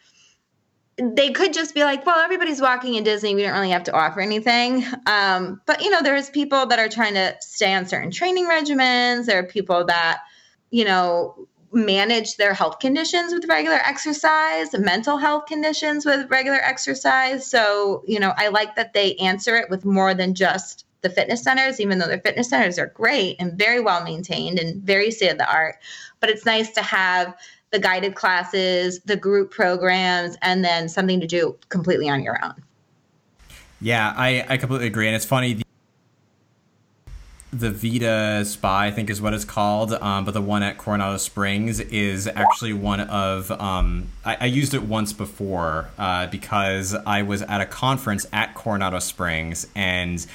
they could just be like, well, everybody's walking in Disney. We don't really have to offer anything. Um, but, you know, there's people that are trying to stay on certain training regimens. There are people that, you know, manage their health conditions with regular exercise, mental health conditions with regular exercise. So, you know, I like that they answer it with more than just the fitness centers, even though their fitness centers are great and very well maintained and very state of the art. But it's nice to have the guided classes, the group programs, and then something to do completely on your own. Yeah, I, I completely agree. And it's funny the Vita Spa, I think is what it's called, um, but the one at Coronado Springs is actually one of. Um, I, I, used it once before uh, because I was at a conference at Coronado Springs and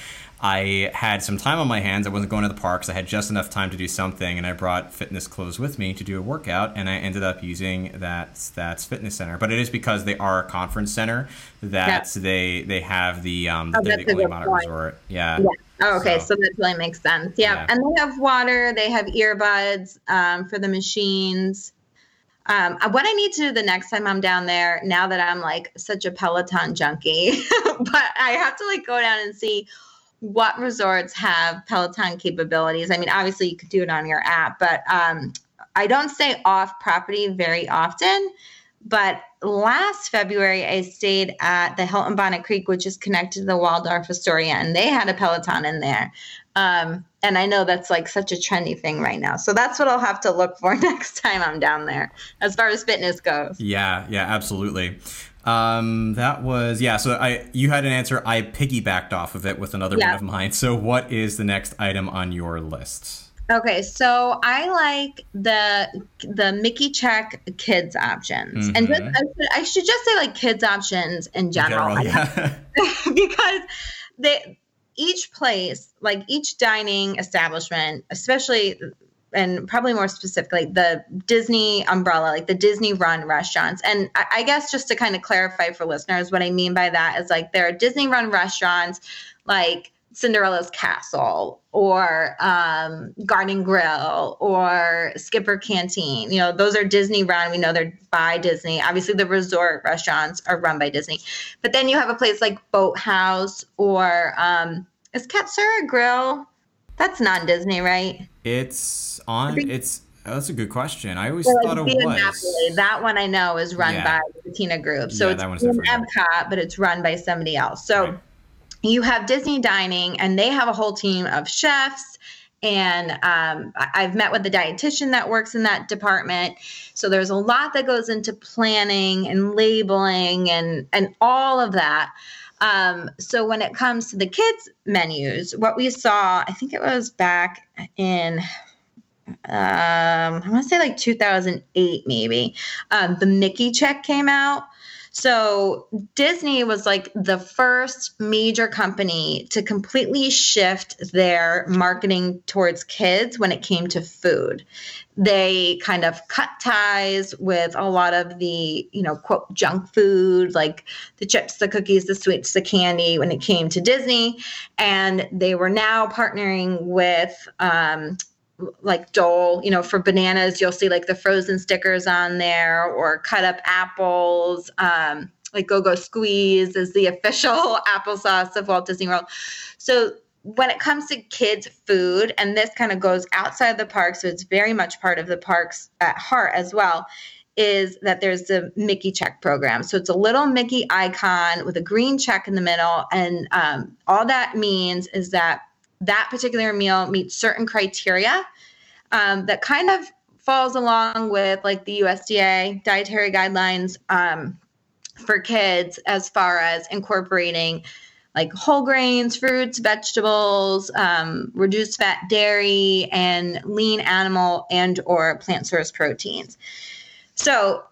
I had some time on my hands. I wasn't going to the parks. I had just enough time to do something, and I brought fitness clothes with me to do a workout. And I ended up using that that's fitness center. But it is because they are a conference center that yeah. they they have the um oh, the only modern resort. Yeah. yeah. Oh, okay, so, so, that really makes sense. Yeah. yeah. and they have water. They have earbuds um, for the machines. Um, uh, what I need to do the next time I'm down there, now that I'm like such a Peloton junkie, but I have to like go down and see what resorts have Peloton capabilities. I mean, obviously you could do it on your app, but um, I don't stay off property very often. But last February, I stayed at the Hilton Bonnet Creek, which is connected to the Waldorf Astoria, and they had a Peloton in there. Um, and I know that's like such a trendy thing right now. So that's what I'll have to look for next time I'm down there as far as fitness goes. Yeah, yeah, absolutely. Um, that was yeah. So I you had an answer. I piggybacked off of it with another yeah. one of mine. So what is the next item on your list? Okay, so I like the the Mickey check kids options, mm-hmm. and just, I, should, I, should, just say like kids options in general, in general yeah. because they each place, like each dining establishment, especially and probably more specifically the Disney umbrella, like the Disney run restaurants. And I, I guess just to kind of clarify for listeners, what I mean by that is like there are Disney run restaurants like Cinderella's Castle or um, Garden Grill or Skipper Canteen. You know, those are Disney run. We know they're by Disney. Obviously, the resort restaurants are run by Disney. But then you have a place like Boathouse or um, is Katsura Grill? That's non Disney, right? It's on. It's Oh, that's a good question. I always thought it was. Napoli, that one I know is run yeah. by the Patina Group. So yeah, it's in Epcot, but it's run by somebody else. So right you have Disney Dining, and they have a whole team of chefs. And um, I've met with the dietitian that works in that department. So there's a lot that goes into planning and labeling and and all of that. Um, so when it comes to the kids menus, what we saw, I think it was back in um, I want to say like 2008, maybe. Um, the Mickey check came out. So Disney was like the first major company to completely shift their marketing towards kids when it came to food. They kind of cut ties with a lot of the, you know, quote, junk food, like the chips, the cookies, the sweets, the candy when it came to Disney. And they were now partnering with, um, like Dole, you know, for bananas, you'll see like the frozen stickers on there or cut up apples. Um, like Go Go Squeeze is the official applesauce of Walt Disney World. So when it comes to kids' food, and this kind of goes outside the park, so it's very much part of the parks at heart as well, is that there's the Mickey check program. So it's a little Mickey icon with a green check in the middle. And um, all that means is that that particular meal meets certain criteria um, that kind of falls along with like the USDA dietary guidelines um, for kids as far as incorporating like whole grains, fruits, vegetables, um, reduced fat dairy, and lean animal and or plant source proteins. So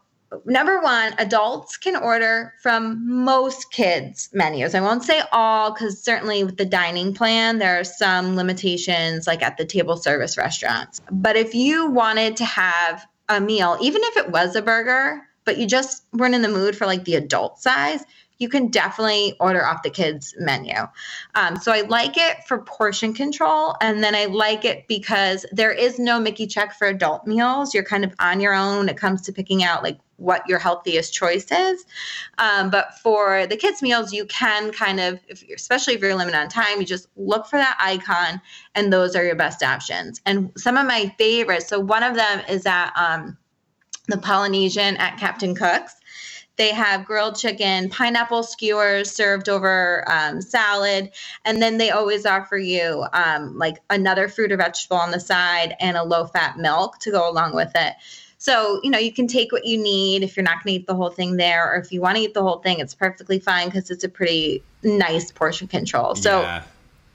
number one, adults can order from most kids' menus. I won't say all because certainly with the dining plan, there are some limitations like at the table service restaurants. But if you wanted to have a meal, even if it was a burger, but you just weren't in the mood for like the adult size, you can definitely order off the kids menu. Um, so I like it for portion control. And then I like it because there is no Mickey check for adult meals. You're kind of on your own when it comes to picking out like what your healthiest choice is. Um, but for the kids' meals, you can kind of, if especially if you're limited on time, you just look for that icon and those are your best options. And some of my favorites, so one of them is at um, the Polynesian at Captain Cook's. They have grilled chicken, pineapple skewers served over um, salad, and then they always offer you um, like another fruit or vegetable on the side and a low fat milk to go along with it. So, you know, you can take what you need if you're not going to eat the whole thing there, or if you want to eat the whole thing, it's perfectly fine because it's a pretty nice portion control. So, yeah.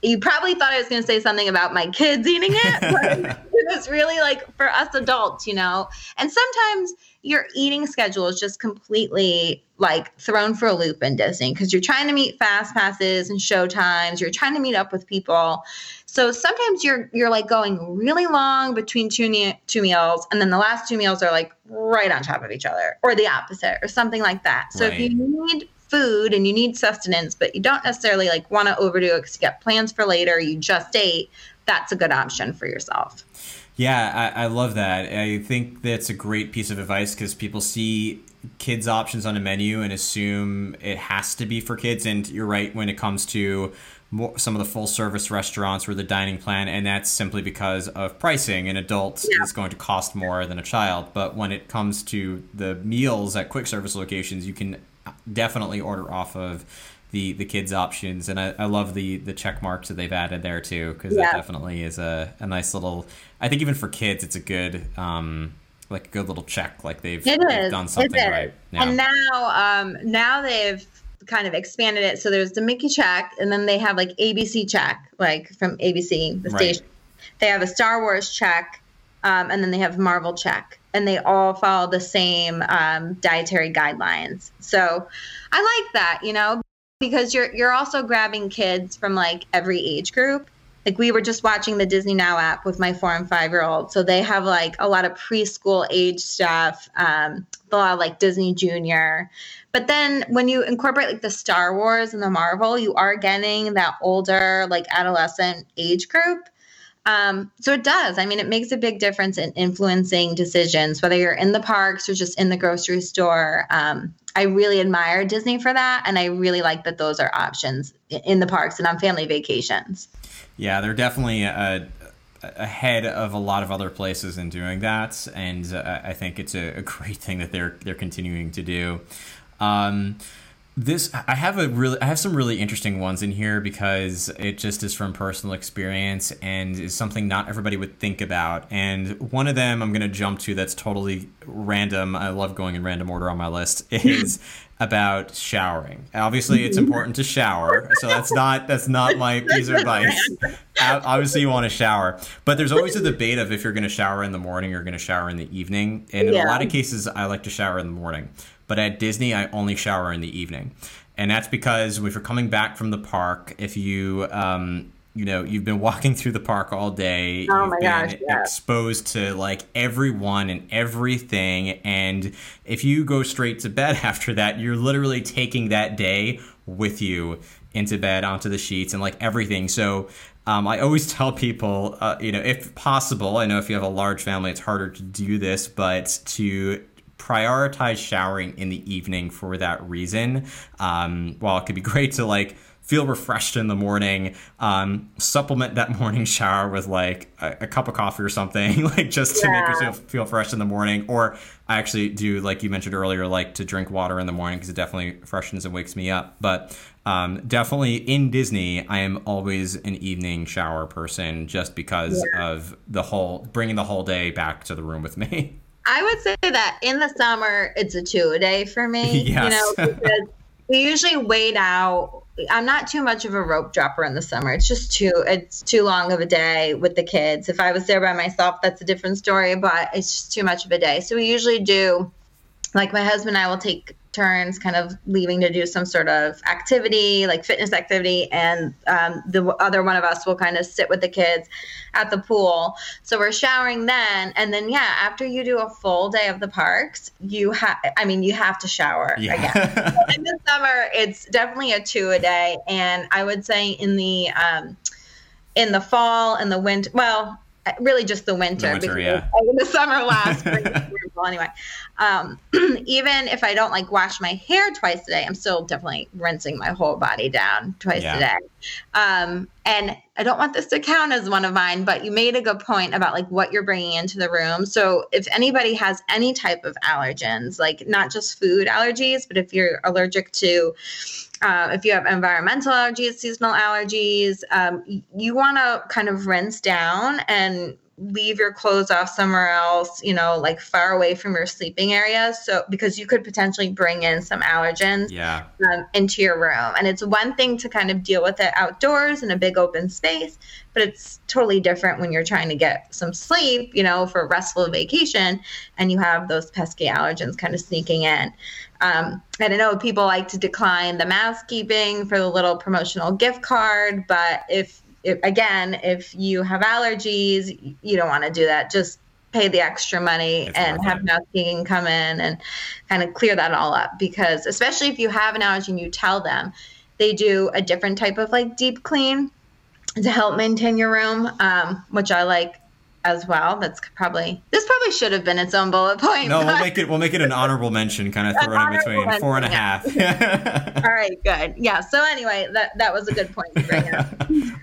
you probably thought I was going to say something about my kids eating it, but it was really like for us adults, you know. And sometimes your eating schedule is just completely like thrown for a loop in Disney because you're trying to meet fast passes and show times, you're trying to meet up with people. So sometimes you're you're like going really long between two two meals and then the last two meals are like right on top of each other or the opposite or something like that. So right. if you need food and you need sustenance but you don't necessarily like want to overdo it because you got plans for later, you just ate, that's a good option for yourself. Yeah, I, I love that. I think that's a great piece of advice because people see kids options on a menu and assume it has to be for kids. And you're right when it comes to more, some of the full service restaurants or the dining plan, and that's simply because of pricing. An adult yeah. is going to cost more than a child. But when it comes to the meals at quick service locations, you can uh, definitely order off of the the kids options and I, I love the the check marks that they've added there too because yeah. that definitely is a, a nice little I think even for kids it's a good um like a good little check like they've, they've done something right. Yeah. and now um now they've kind of expanded it. So there's the Mickey check and then they have like ABC check like from ABC the right. station. They have a Star Wars check um, and then they have Marvel check and they all follow the same um, dietary guidelines. So I like that you know because you're you're also grabbing kids from like every age group like we were just watching the Disney Now app with my four and five year old. So they have like a lot of preschool age stuff, um, a lot of like Disney Junior. But then when you incorporate like the Star Wars and the Marvel, you are getting that older, like adolescent age group. Um, so it does. I mean, it makes a big difference in influencing decisions, whether you're in the parks or just in the grocery store. Um, I really admire Disney for that, and I really like that those are options in the parks and on family vacations. Yeah, they're definitely a, ahead of a lot of other places in doing that, and uh, I think it's a, a, great thing that they're they're continuing to do. Um, this I have a really I have some really interesting ones in here because it just is from personal experience and is something not everybody would think about. And one of them I'm going to jump to that's totally random. I love going in random order on my list is about showering. Obviously, it's mm-hmm. important to shower, so that's not that's not my piece of advice. Obviously, you want to shower, but there's always a debate of if you're going to shower in the morning or going to shower in the evening. And in yeah. a lot of cases, I like to shower in the morning but at Disney, I only shower in the evening. And that's because if you're coming back from the park, if you, um, you know, you've been walking through the park all day, oh you've been gosh, yeah. exposed to like everyone and everything. And if you go straight to bed after that, you're literally taking that day with you into bed onto the sheets and like everything. So um, I always tell people, uh, you know, if possible, I know if you have a large family, it's harder to do this, but to prioritize showering in the evening for that reason. Um, while it could be great to like feel refreshed in the morning, um, supplement that morning shower with like a, a, cup of coffee or something, like just to yeah. make yourself feel fresh in the morning. Or I actually do, like you mentioned earlier, like to drink water in the morning because it definitely freshens and wakes me up. But um, definitely in Disney, I am always an evening shower person just because yeah. of the whole bringing the whole day back to the room with me. I would say that in the summer it's a two a day for me. yes. You know, because we usually wait out. I'm not too much of a rope dropper in the summer. It's just too it's too long of a day with the kids. If I was there by myself, that's a different story, but it's just too much of a day. So we usually do like my husband and I will take turns kind of leaving to do some sort of activity like fitness activity and um, the other one of us will kind of sit with the kids at the pool so we're showering then and then yeah after you do a full day of the parks you have i mean you have to shower yeah. again in the summer it's definitely a two a day and i would say in the um, in the fall and the winter well really just the winter, the winter because yeah. the summer lasts anyway. Um, even if I don't like wash my hair twice a day, I'm still definitely rinsing my whole body down twice yeah. a day. Um, and I don't want this to count as one of mine, but you made a good point about like what you're bringing into the room. So if anybody has any type of allergens, like not just food allergies, but if you're allergic to uh, if you have environmental allergies, seasonal allergies, um, you want to kind of rinse down and leave your clothes off somewhere else, you know, like far away from your sleeping area. So, because you could potentially bring in some allergens yeah. um, into your room. And it's one thing to kind of deal with it outdoors in a big open space, but it's totally different when you're trying to get some sleep, you know, for a restful vacation and you have those pesky allergens kind of sneaking in. Um, and I know people like to decline the mask keeping for the little promotional gift card, but if if, again, if you have allergies, you don't want to do that. Just pay the extra money it's and have mouthkeeping come in and kind of clear that all up. Because especially if you have an allergy and you tell them, they do a different type of like deep clean to help maintain your room, um, which I like as well. That's probably this probably should have been its own bullet point. No, we'll make it we'll make it an honorable mention, kind of throw in between mention, four and a half. All right, good. Yeah. So anyway, that that was a good point to bring up.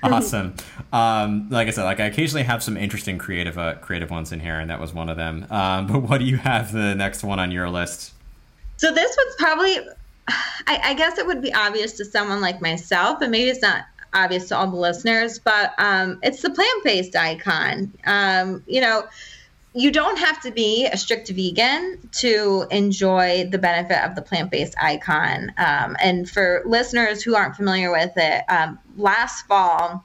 awesome. Um, like I said, like I occasionally have some interesting creative uh, creative ones in here, and that was one of them. Um, but what do you have the next one on your list? So this one's probably. I, I guess it would be obvious to someone like myself, but maybe it's not obvious to all the listeners, but um, it's the plant based icon. Um, you know, you don't have to be a strict vegan to enjoy the benefit of the plant based icon. Um, and for listeners who aren't familiar with it, um, last fall,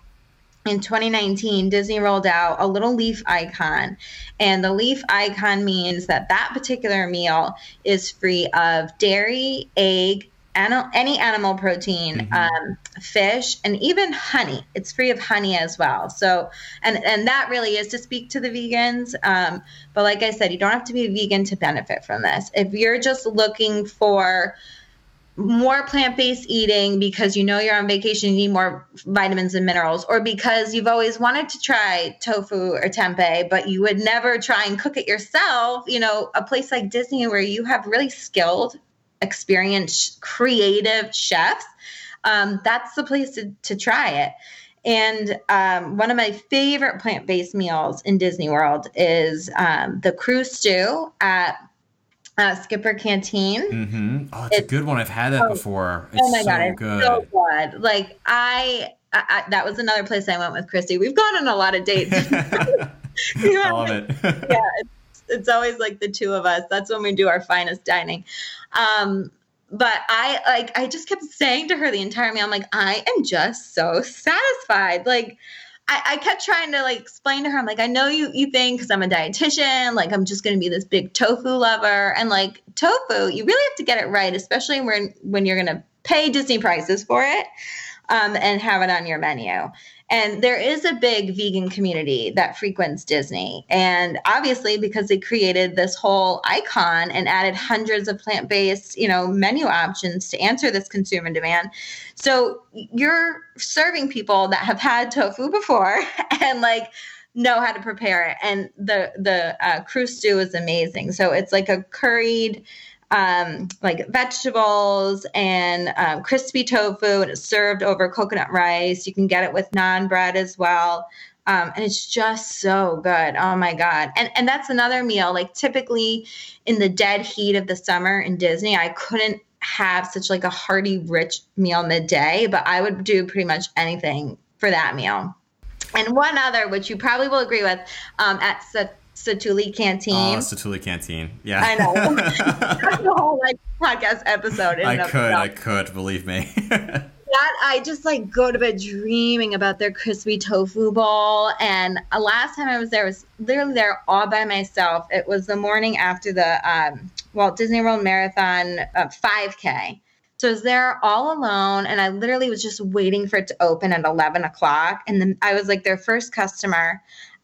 in 2019, Disney rolled out a little leaf icon. And the leaf icon means that that particular meal is free of dairy, egg, any animal protein, mm-hmm. um, fish, and even honey. It's free of honey as well. So, and and that really is to speak to the vegans. Um, but like I said, you don't have to be a vegan to benefit from this. If you're just looking for more plant-based eating because you know you're on vacation you need more vitamins and minerals or because you've always wanted to try tofu or tempeh but you would never try and cook it yourself you know a place like disney where you have really skilled experienced creative chefs um, that's the place to, to try it and um, one of my favorite plant-based meals in disney world is um, the crew stew at uh, Skipper Canteen. Mm-hmm. Oh, it's, it's, a good one. I've had that oh, before. It's oh my so god, it's good. so good. Like I, I, I, that was another place I went with Christy. We've gone on a lot of dates. I love it. yeah, it's, always like the two of us. That's when we do our finest dining. Um, but I like I just kept saying to her the entire meal, I'm like, I am just so satisfied. Like I, I kept trying to like explain to her, I'm like, I know you you think because I'm a dietitian, like I'm just gonna be this big tofu lover. And like tofu, you really have to get it right, especially when when you're gonna pay Disney prices for it um, and have it on your menu. And there is a big vegan community that frequents Disney. And obviously, because they created this whole icon and added hundreds of plant based, you know, menu options to answer this consumer demand. So you're serving people that have had tofu before and like know how to prepare it. And the, the uh, crew stew is amazing. So it's like a curried, um, like vegetables and um, crispy tofu, and it's served over coconut rice. You can get it with naan bread as well. Um, and it's just so good. Oh my god! And and that's another meal. Like typically, in the dead heat of the summer in Disney, I couldn't have such like a hearty, rich meal midday, but I would do pretty much anything for that meal. And one other, which you probably will agree with, um, at Satu'li Canteen. Oh, Satu'li Canteen. Yeah. I know. That's the whole like podcast episode. I could, I could, believe me. that I just like go to bed dreaming about their crispy tofu ball. And uh, last time I was there I was literally there all by myself. It was the morning after the um, Walt Disney World Marathon uh, 5K. So I was there all alone, and I literally was just waiting for it to open at 11 o'clock. And then I was like their first customer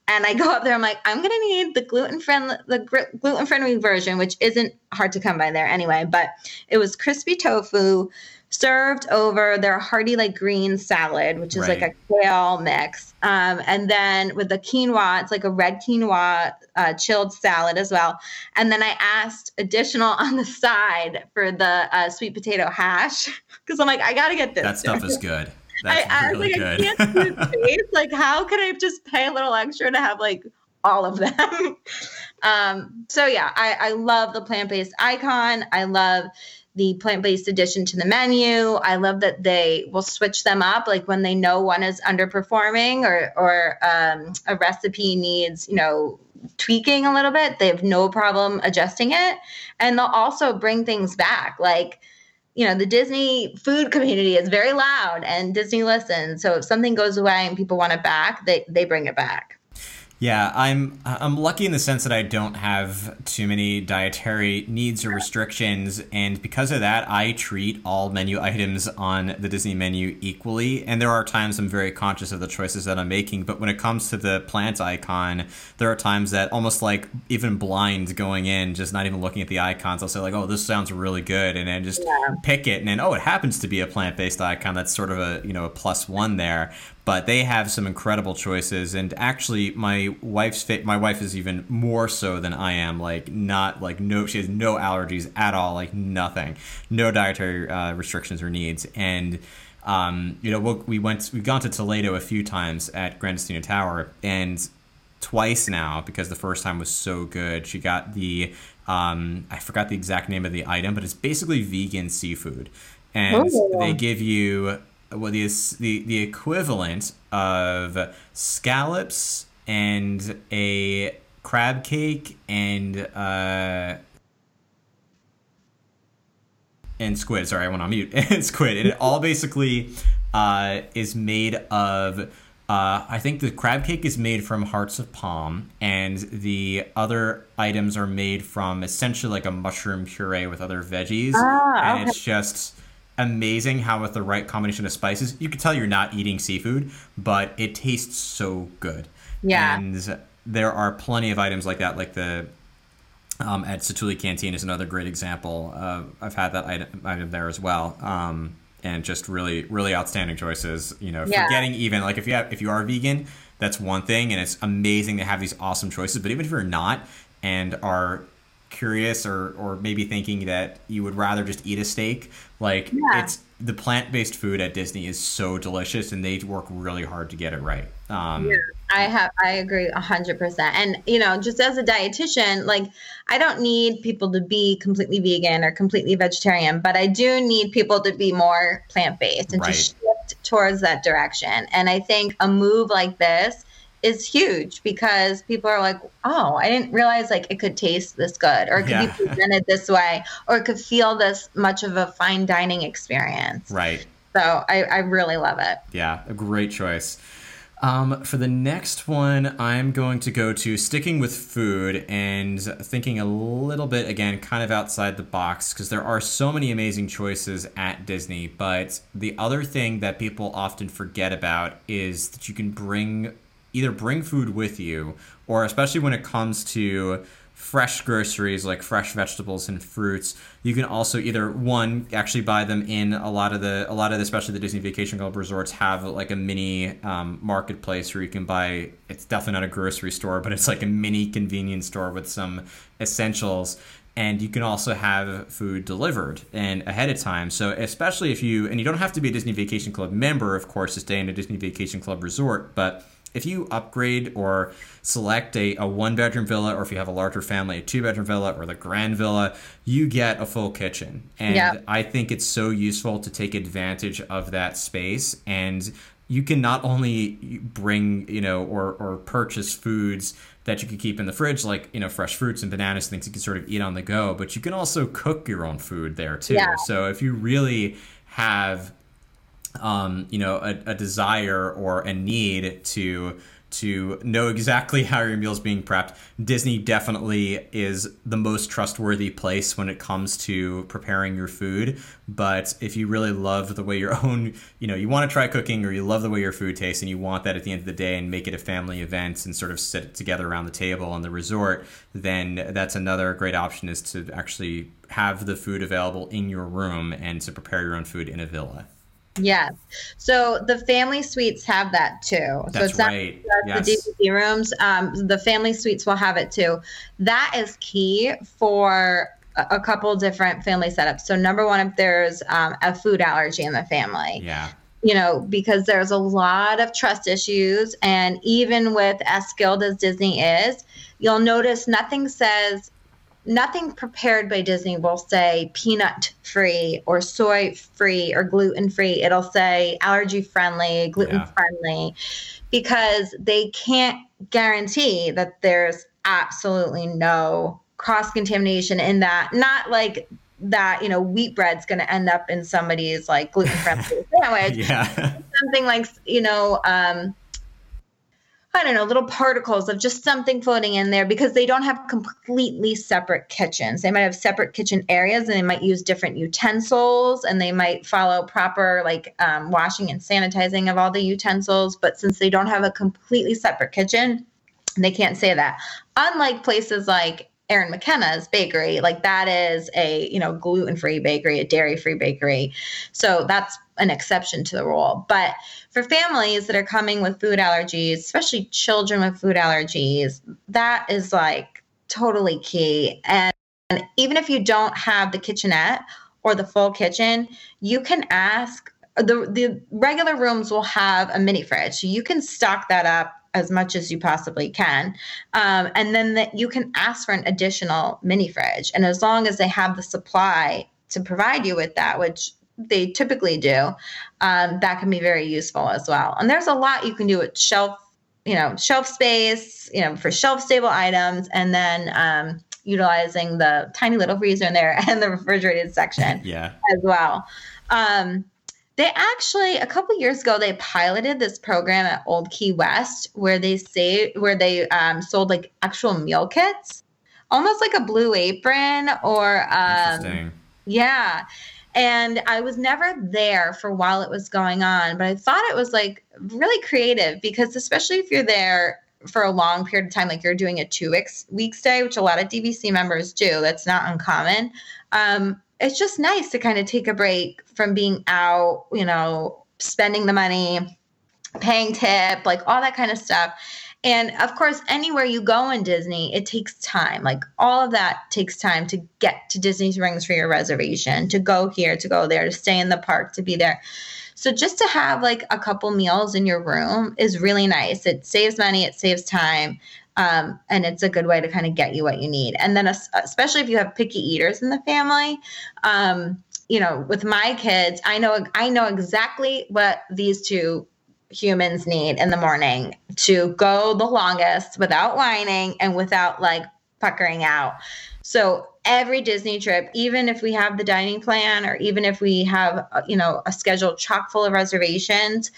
and I go up there. I'm like, I'm gonna need the gluten friendly, the gr- gluten friendly version, which isn't hard to come by there anyway. But it was crispy tofu served over their hearty like green salad, which is right. like a kale mix, um, and then with the quinoa, it's like a red quinoa uh, chilled salad as well. And then I asked additional on the side for the uh, sweet potato hash because I'm like, I gotta get this. That stuff is good. That's I, really I like, good. I can't space. like, how can I just pay a little extra to have like all of them? um, so yeah, I, I love the plant-based icon. I love the plant-based addition to the menu. I love that they will switch them up, like when they know one is underperforming or or um, a recipe needs, you know, tweaking a little bit. They have no problem adjusting it, and they'll also bring things back, like you know, the Disney food community is very loud and Disney listens. So if something goes away and people want it back, they, they bring it back. Yeah, I'm I'm lucky in the sense that I don't have too many dietary needs or restrictions, and because of that, I treat all menu items on the Disney menu equally. And there are times I'm very conscious of the choices that I'm making, but when it comes to the plant icon, there are times that almost like even blind going in, just not even looking at the icons, I'll say like, "Oh, this sounds really good," and then just yeah. pick it, and then oh, it happens to be a plant-based icon. That's sort of a you know a plus one there but they have some incredible choices. And actually my wife's fit my wife is even more so than i am. Like not like no she has no allergies at all like nothing. No dietary uh, restrictions or needs. And um, you know we'll, we went we've gone to toledo a few times at Gran Destino tower and twice now because the first time was so good. She got the um, i forgot the exact name of the item but it's basically vegan seafood. And oh. they give you what is the the equivalent of scallops and a crab cake and uh and squid. Sorry, I went on mute. and squid, and it all basically uh, is made of. Uh, I think the crab cake is made from hearts of palm, and the other items are made from essentially like a mushroom puree with other veggies, ah, and okay. it's just amazing how with the right combination of spices, you can tell you're not eating seafood, but it tastes so good. Yeah. And there are plenty of items like that, like the um, at Satu'li Canteen is another great example. Uh, I've had that item, item there as well. Um, and just really, really outstanding choices. You know, Yeah. forgetting even like if you have if you are vegan, that's one thing, and it's amazing to have these awesome choices. But even if you're not and are curious or or maybe thinking that you would rather just eat a steak, like Yeah. it's the plant based food at Disney is so delicious, and they work really hard to get it right. Um, I have I agree a hundred percent. And you know, just as a dietitian, like I don't need people to be completely vegan or completely vegetarian, but I do need people to be more plant based and Right. to shift towards that direction. And I think a move like this is huge because people are like, oh, I didn't realize like it could taste this good or it could Yeah. be presented this way or it could feel this much of a fine dining experience. Right. So I, I really love it. Yeah, a great choice. Um, for the next one, I'm going to go to sticking with food and thinking a little bit, again, kind of outside the box, because there are so many amazing choices at Disney. But the other thing that people often forget about is that you can bring either bring food with you, or especially when it comes to fresh groceries like fresh vegetables and fruits you can also either one actually buy them in a lot of the a lot of the, especially the disney vacation club resorts have like a mini um, marketplace where you can buy it's definitely not a grocery store but it's like a mini convenience store with some essentials and you can also have food delivered and ahead of time. So especially if you and you don't have to be a disney vacation club member of course to stay in a disney vacation club resort but if you upgrade or select a, a one bedroom villa or if you have a larger family a two bedroom villa or the grand villa you get a full kitchen and Yeah. i think it's so useful to take advantage of that space and you can not only bring you know or or purchase foods that you can keep in the fridge like you know fresh fruits and bananas things you can sort of eat on the go but you can also cook your own food there too Yeah. so if you really have um, you know, a, a desire or a need to to know exactly how your meal is being prepped. Disney definitely is the most trustworthy place when it comes to preparing your food. But if you really love the way your own, you know, you want to try cooking or you love the way your food tastes and you want that at the end of the day and make it a family event and sort of sit together around the table on the resort, then that's another great option is to actually have the food available in your room and to prepare your own food in a villa. Yes. So the family suites have that too. So That's it's not right. just Yes. the DVC rooms. Um, the family suites will have it too. That is key for a, a couple different family setups. So number one, if there's um, a food allergy in the family, Yeah. you know, because there's a lot of trust issues, and even with as skilled as Disney is, you'll notice nothing says nothing prepared by Disney will say peanut free or soy free or gluten free. It'll say allergy friendly, gluten friendly, because they can't guarantee that there's absolutely no cross contamination in that. Not like that, you know, wheat bread's going to end up in somebody's like gluten friendly sandwich Yeah. something like you know um i don't know little particles of just something floating in there because they don't have completely separate kitchens. They might have separate kitchen areas and they might use different utensils and they might follow proper like um, washing and sanitizing of all the utensils but since they don't have a completely separate kitchen they can't say that. Unlike places like Erin McKenna's bakery, like that is a you know gluten free bakery, a dairy free bakery, so that's an exception to the rule. But for families that are coming with food allergies, especially children with food allergies, that is like totally key. And, and even if you don't have the kitchenette or the full kitchen, you can ask. The, the regular rooms will have a mini fridge. You can stock that up as much as you possibly can. Um, and then that you can ask for an additional mini fridge. And as long as they have the supply to provide you with that, which they typically do, um, that can be very useful as well. And there's a lot you can do with shelf, you know, shelf space, you know, for shelf stable items, and then um, utilizing the tiny little freezer in there and the refrigerated section Yeah. as well. Um, they actually a couple years ago they piloted this program at Old Key West where they say where they um, sold like actual meal kits, almost like a Blue Apron or um, yeah. And I was never there for while it was going on, but I thought it was like really creative because, especially if you're there for a long period of time, like you're doing a two weeks, week stay, which a lot of DVC members do, that's not uncommon. Um, it's just nice to kind of take a break from being out, you know, spending the money, paying tip, like all that kind of stuff. And of course, anywhere you go in Disney, it takes time. Like all of that takes time to get to Disney Springs for your reservation, to go here, to go there, to stay in the park, to be there. So just to have like a couple meals in your room is really nice. It saves money, it saves time. Um, and it's a good way to kind of get you what you need. And then, especially if you have picky eaters in the family, um, you know, with my kids, I know I know exactly what these two humans need in the morning to go the longest without whining and without like puckering out. So every Disney trip, even if we have the dining plan or even if we have, uh, you know, a schedule chock full of reservations,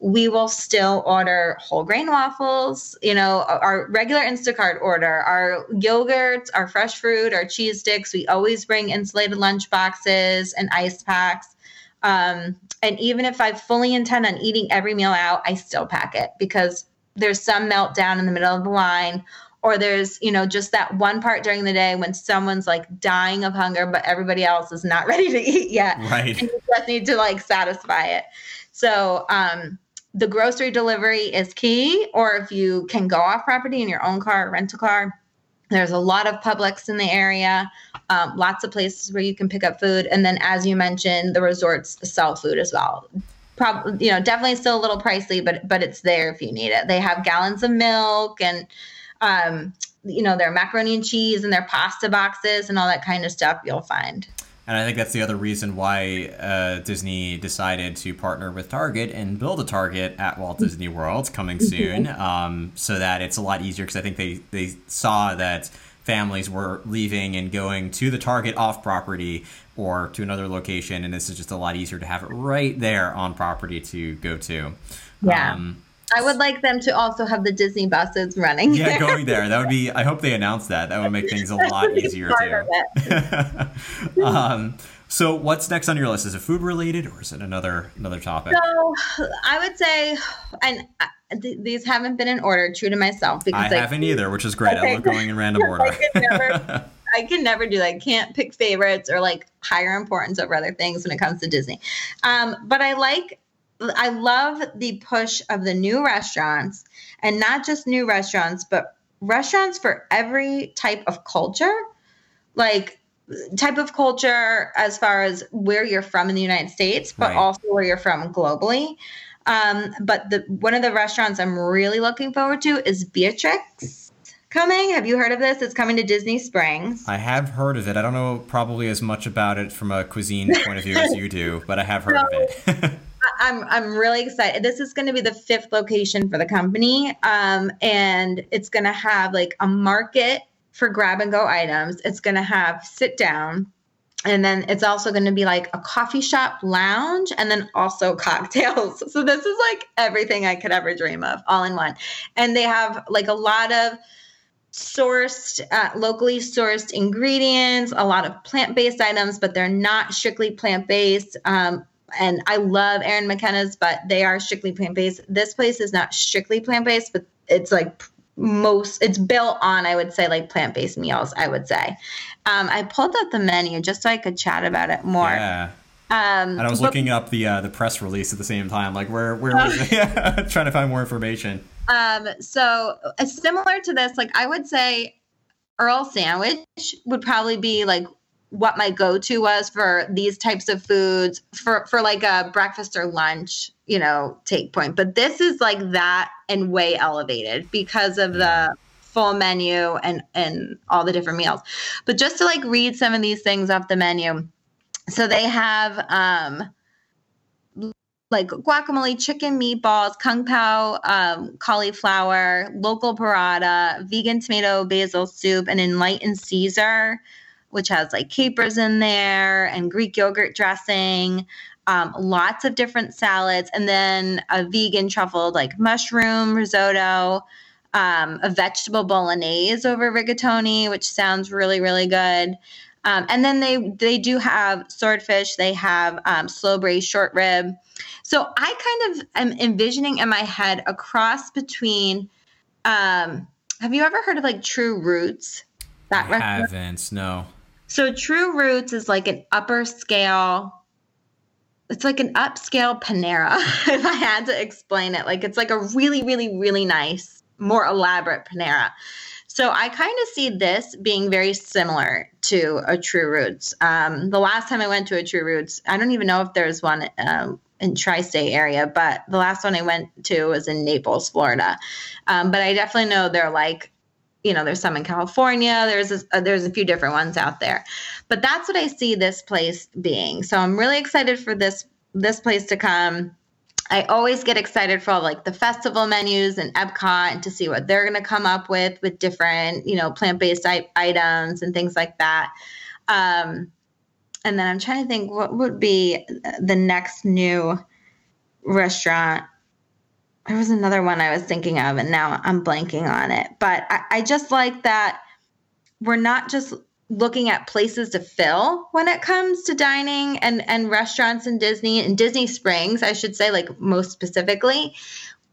we will still order whole grain waffles, you know, our regular Instacart order, our yogurts, our fresh fruit, our cheese sticks. We always bring insulated lunch boxes and ice packs. Um, and even if I fully intend on eating every meal out, I still pack it because there's some meltdown in the middle of the line or there's you know just that one part during the day when someone's like dying of hunger but everybody else is not ready to eat yet right and you just need to like satisfy it so um the grocery delivery is key or if you can go off property in your own car or rent a car there's a lot of Publix in the area, um, lots of places where you can pick up food. And then, as you mentioned, the resorts sell food as well. Probably, you know, definitely still a little pricey, but but it's there if you need it. They have gallons of milk and, um, you know, their macaroni and cheese and their pasta boxes and all that kind of stuff. You'll find. And I think that's the other reason why uh, Disney decided to partner with Target and build a Target at Walt Disney World coming mm-hmm. soon, um, so that it's a lot easier. Because I think they they saw that families were leaving and going to the Target off property or to another location, and this is just a lot easier to have it right there on property to go to. Yeah. Um, I would like them to also have the Disney buses running. Yeah, going there. That would be. I hope they announce that. That would make things a lot easier too. um, so, what's next on your list? Is it food related, or is it another another topic? So, I would say, and uh, th- these haven't been in order. True to myself, because I haven't either, which is great. Okay. I love going in random order. I, can never, I can never do that. I can't pick favorites or like higher importance over other things when it comes to Disney. Um, but I like I love the push of the new restaurants and not just new restaurants, but restaurants for every type of culture. Like type of culture as far as where you're from in the United States, but right. also where you're from globally. Um, but the one of the restaurants I'm really looking forward to is Beatrix coming. Have you heard of this? It's coming to Disney Springs. I have heard of it. I don't know probably as much about it from a cuisine point of view as you do, but I have heard so, of it. I'm I'm really excited. This is going to be the fifth location for the company, um, and it's going to have like a market for grab and go items. It's going to have sit down, and then it's also going to be like a coffee shop lounge, and then also cocktails. So this is like everything I could ever dream of, all in one. And they have like a lot of sourced uh, locally sourced ingredients a lot of plant-based items but they're not strictly plant-based um, and I love Erin McKenna's, but they are strictly plant based. This place is not strictly plant based, but it's like most it's built on i would say like plant-based meals i would say um, i pulled up the menu just so i could chat about it more yeah um, and I was but, looking up the uh, the press release at the same time, like where where was it? Yeah, trying to find more information. Um, so uh, similar to this, like I would say, Earl sandwich would probably be like what my go-to was for these types of foods for for like a breakfast or lunch you know take point. But this is like that and way elevated because of the full menu and and all the different meals. But just to like read some of these things off the menu so they have um like guacamole, chicken meatballs, kung pao, um, cauliflower, local burrata, vegan tomato basil soup, and enlightened Caesar which has like capers in there and Greek yogurt dressing, um, lots of different salads, and then a vegan truffled like mushroom risotto, um, a vegetable bolognese over rigatoni, which sounds really, really good. Um, and then they they do have swordfish. They have um, slow braised short rib. So I kind of am envisioning in my head a cross between. Um, have you ever heard of like True Roots? That I haven't. No. So True Roots is like an upper scale. It's like an upscale Panera, if I had to explain it. Like it's like a really, really, really nice, more elaborate Panera. So I kind of see this being very similar to a True Roots. Um, the last time I went to a True Roots, I don't even know if there's one um, in tri-state area, but the last one I went to was in Naples, Florida. Um, but I definitely know they're like, you know, there's some in California. There's a, uh, there's a few different ones out there, but that's what I see this place being. So I'm really excited for this this place to come. I always get excited for all like the festival menus and Epcot and to see what they're going to come up with with different, you know, plant-based items and things like that. Um, and then I'm trying to think what would be the next new restaurant. There was another one I was thinking of, and now I'm blanking on it. But I, I just like that we're not just looking at places to fill when it comes to dining and and restaurants in Disney and Disney Springs, I should say like most specifically.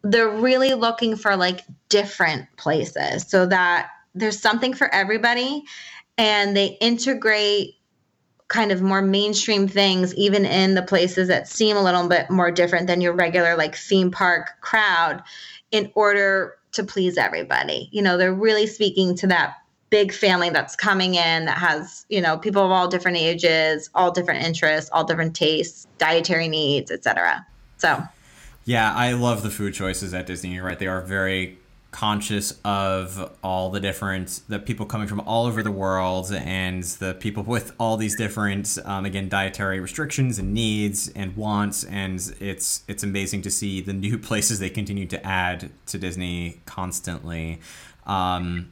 They're really looking for like different places so that there's something for everybody and they integrate kind of more mainstream things even in the places that seem a little bit more different than your regular like theme park crowd in order to please everybody. You know, they're really speaking to that big family that's coming in that has you know people of all different ages all different interests all different tastes dietary needs etc so. Yeah i love the food choices at disney. You're right they are very conscious of all the different the people coming from all over the world and the people with all these different um, again dietary restrictions and needs and wants and it's it's amazing to see the new places they continue to add to disney constantly um,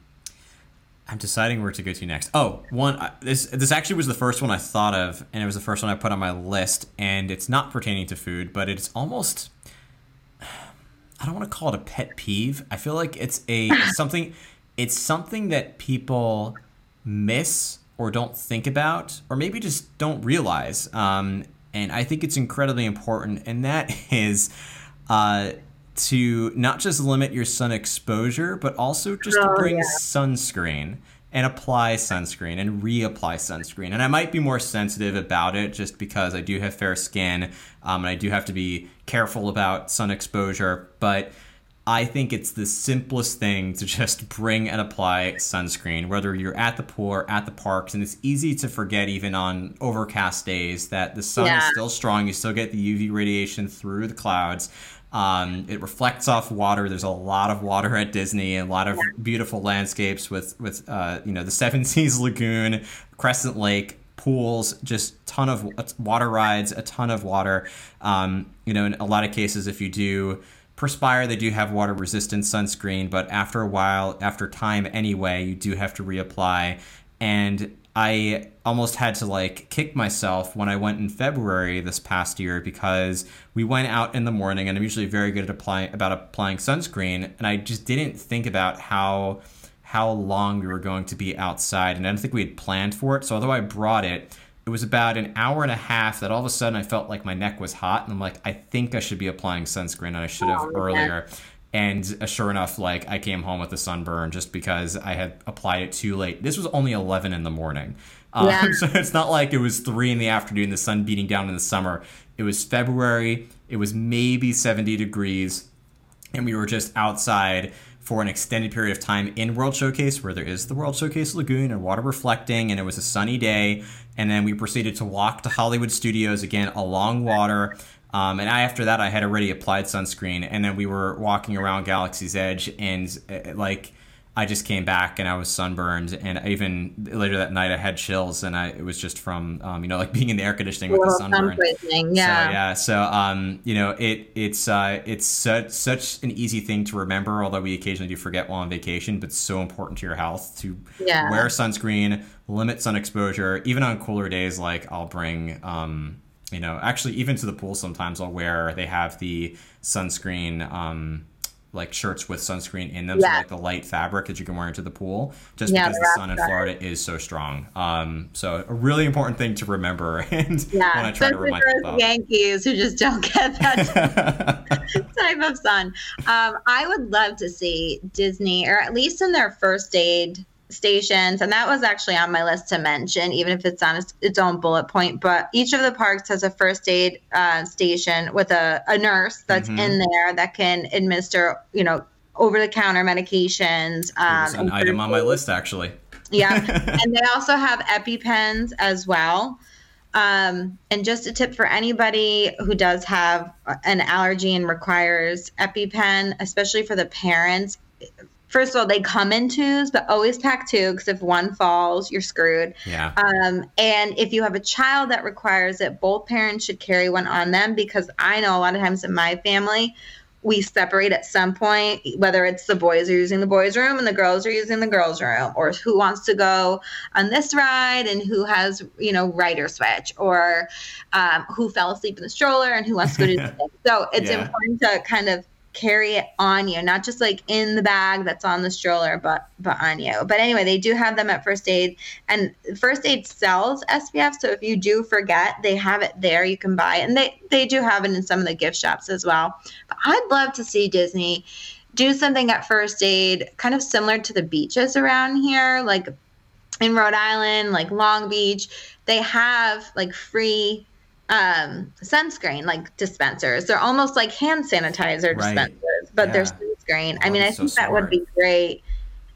I'm deciding where to go to next. Oh, one. Uh, this this actually was the first one I thought of, and it was the first one I put on my list. And it's not pertaining to food, but it's almost. I don't want to call it a pet peeve. I feel like it's a something. It's something that people miss or don't think about, or maybe just don't realize. Um, and I think it's incredibly important, and that is. Uh, to not just limit your sun exposure, but also just oh, to bring yeah. sunscreen and apply sunscreen and reapply sunscreen. And I might be more sensitive about it just because I do have fair skin um, and I do have to be careful about sun exposure. But I think it's the simplest thing to just bring and apply sunscreen, whether you're at the pool or at the parks. And it's easy to forget, even on overcast days, that the sun yeah. is still strong. You still get the UV radiation through the clouds. Um, it reflects off water. There's a lot of water at Disney, a lot of beautiful landscapes with with uh, you know the Seven Seas Lagoon, Crescent Lake, pools, just ton of water rides, a ton of water. Um, you know, in a lot of cases, if you do perspire, they do have water resistant sunscreen, but after a while, after time anyway, you do have to reapply. And I almost had to like kick myself when I went in February this past year because we went out in the morning and I'm usually very good at applying about applying sunscreen and I just didn't think about how how long we were going to be outside and I don't think we had planned for it. So although I brought it, it was about an hour and a half that all of a sudden I felt like my neck was hot and I'm like, I think I should be applying sunscreen and I should have oh, earlier. And uh, sure enough, like I came home with a sunburn just because I had applied it too late. This was only 11 in the morning. Um, yeah. so it's not like it was three in the afternoon, the sun beating down in the summer. It was February. It was maybe 70 degrees. And we were just outside for an extended period of time in World Showcase, where there is the World Showcase Lagoon and water reflecting, and it was a sunny day. And then we proceeded to walk to Hollywood Studios again along water. Um, and I, after that, I had already applied sunscreen, and then we were walking around Galaxy's Edge, and uh, like I just came back and I was sunburned, and even later that night I had chills, and I it was just from um, you know like being in the air conditioning with the sunburn. Yeah, so, yeah. So um, you know it it's uh, it's such such an easy thing to remember, although we occasionally do forget while on vacation, but so important to your health to yeah. wear sunscreen, limit sun exposure, even on cooler days. Like I'll bring um, you know actually even to the pool sometimes I'll wear they have the sunscreen um, like shirts with sunscreen in them, yeah. so like the light fabric that you can wear into the pool, just yeah, because the sun in Florida is so strong. Um, so a really important thing to remember, and yeah, when I try to remind people, Yankees who just don't get that type of sun. Um, I would love to see Disney, or at least in their first aid stations and that was actually on my list to mention even if it's on its own bullet point but each of the parks has a first aid uh, station with a, a nurse that's mm-hmm. in there that can administer you know over the counter medications um, an item on my list actually yeah and they also have epipens as well um, and just a tip for anybody who does have an allergy and requires EpiPen, especially for the parents, first of all, they come in twos, but always pack two because if one falls, you're screwed. Yeah. Um, and if you have a child that requires it, both parents should carry one on them because I know a lot of times in my family, we separate at some point, whether it's the boys are using the boys' room and the girls are using the girls' room, or who wants to go on this ride and who has, you know, rider switch, or um, who fell asleep in the stroller and who wants to go to the So it's yeah. important to kind of carry it on you, not just like in the bag that's on the stroller, but but on you. But anyway, they do have them at First Aid, and First Aid sells SPF. So if you do forget, they have it there. You can buy it, and they they do have it in some of the gift shops as well. But I'd love to see Disney do something at First Aid, kind of similar to the beaches around here, like in Rhode Island, like Long Beach. They have like free um, sunscreen like dispensers. They're almost like hand sanitizer right. dispensers, but yeah. they're sunscreen. Oh, I mean, I think so that would be great.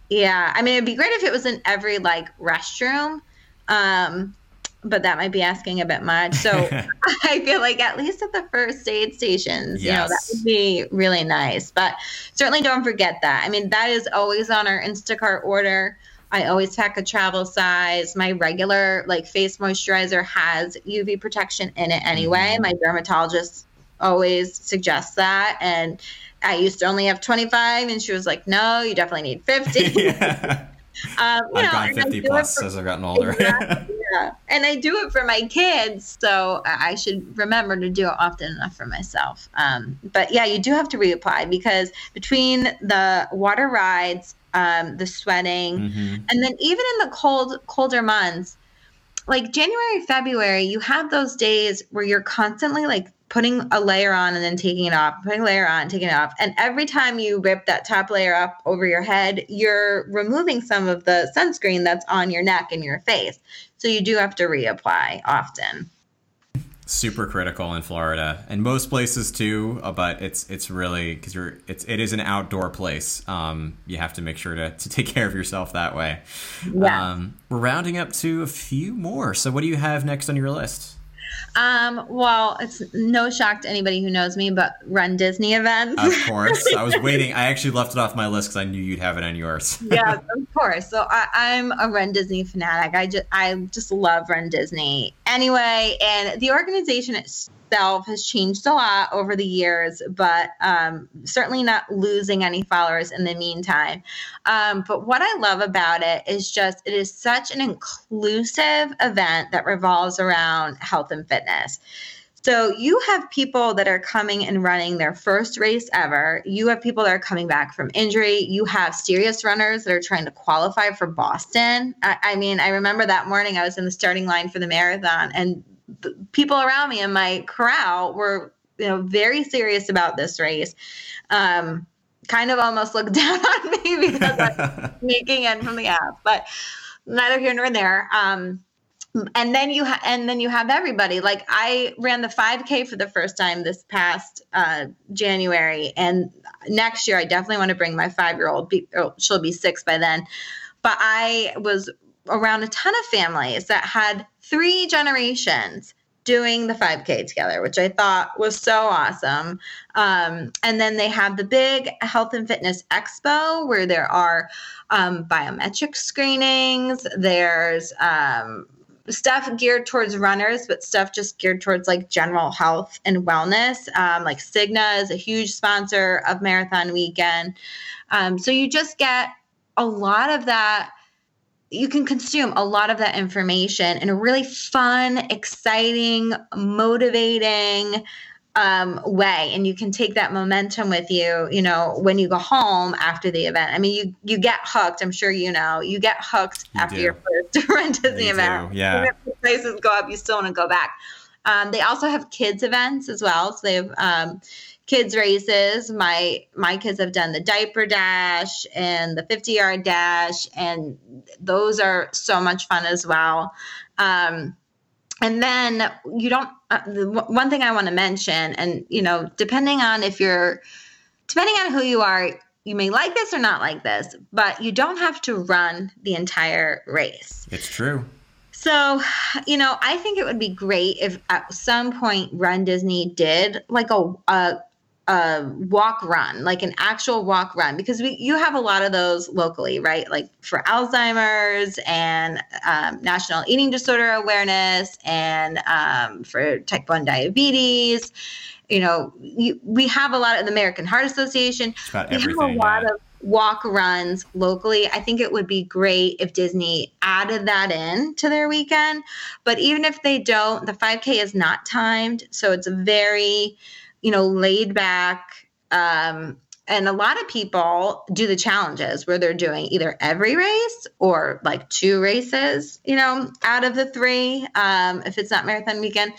Yeah, I mean, it'd be great if it was in every like restroom. Um, but that might be asking a bit much. So I feel like at least at the first aid stations, yes. you know, that would be really nice. But certainly don't forget that. I mean, that is always on our Instacart order. I always pack a travel size. My regular like face moisturizer has UV protection in it anyway. Mm-hmm. My dermatologist always suggests that and I used to only have 25 and she was like, "No, you definitely need 50." yeah. um, I've know, gone 50 plus for, as I've gotten older. exactly, yeah. And I do it for my kids, so I should remember to do it often enough for myself. Um, but yeah, you do have to reapply because between the water rides um, the sweating, mm-hmm. and then even in the cold, colder months, like January, February, you have those days where you're constantly like putting a layer on and then taking it off, putting a layer on, taking it off. And every time you rip that top layer up over your head, you're removing some of the sunscreen that's on your neck and your face. So you do have to reapply often super critical in Florida and most places too. Uh, but it's it's really because you're it's it is an outdoor place. Um, you have to make sure to, to take care of yourself that way. Yeah. Um, we're rounding up to a few more. So what do you have next on your list? Um, well, it's no shock to anybody who knows me, but run Disney events. Of course. I was waiting. I actually left it off my list because I knew you'd have it on yours. yeah, of course. So I, am a Run Disney fanatic. I just I just love Run Disney. Anyway, and the organization itself itself has changed a lot over the years, but um, certainly not losing any followers in the meantime. Um, but what I love about it is just it is such an inclusive event that revolves around health and fitness. So you have people that are coming and running their first race ever. You have people that are coming back from injury. You have serious runners that are trying to qualify for Boston. I, I mean, I remember that morning I was in the starting line for the marathon, and people around me in my corral were you know very serious about this race. Um, kind of almost looked down on me because i'm sneaking in from the app but neither here nor there. Um, and then you ha- and then you have everybody. Like i ran the 5k for the first time this past uh, january and next year i definitely want to bring my five year old be- oh, she'll be six by then. But i was around a ton of families that had three generations doing the 5K together, which I thought was so awesome. Um, and then they have the big health and fitness expo where there are um, biometric screenings, there's um, stuff geared towards runners, but stuff just geared towards like general health and wellness. Um, like Cigna is a huge sponsor of Marathon Weekend. Um, so you just get a lot of that you can consume a lot of that information in a really fun, exciting, motivating, um, way. And you can take that momentum with you you know when you go home after the event. I mean you you get hooked i'm sure you know. You get hooked You after do. your first disney You event do, yeah. Even prices go up you still want to go back. Um, they also have kids events as well. So they have um, kids races. My my kids have done the diaper dash and the 50 yard dash and those are so much fun as well. Um, and then you don't uh, the w- one thing i want to mention and you know depending on if you're depending on who you are you may like this or not like this but you don't have to run the entire race. It's true. so, you know, I think it would be great if at some point Run Disney did like a a, a walk run, like an actual walk run, because we you have a lot of those locally, right? Like for Alzheimer's and um, National Eating Disorder Awareness, and um, for Type One Diabetes. You know, you, we have a lot of the American Heart Association It's about we have a lot yeah. of walk runs locally. I think it would be great if Disney added that in to their weekend. But even if they don't, the 5K is not timed, so it's very, you know, laid back. Um, and a lot of people do the challenges where they're doing either every race or like two races, you know, out of the three, um, if it's not marathon weekend.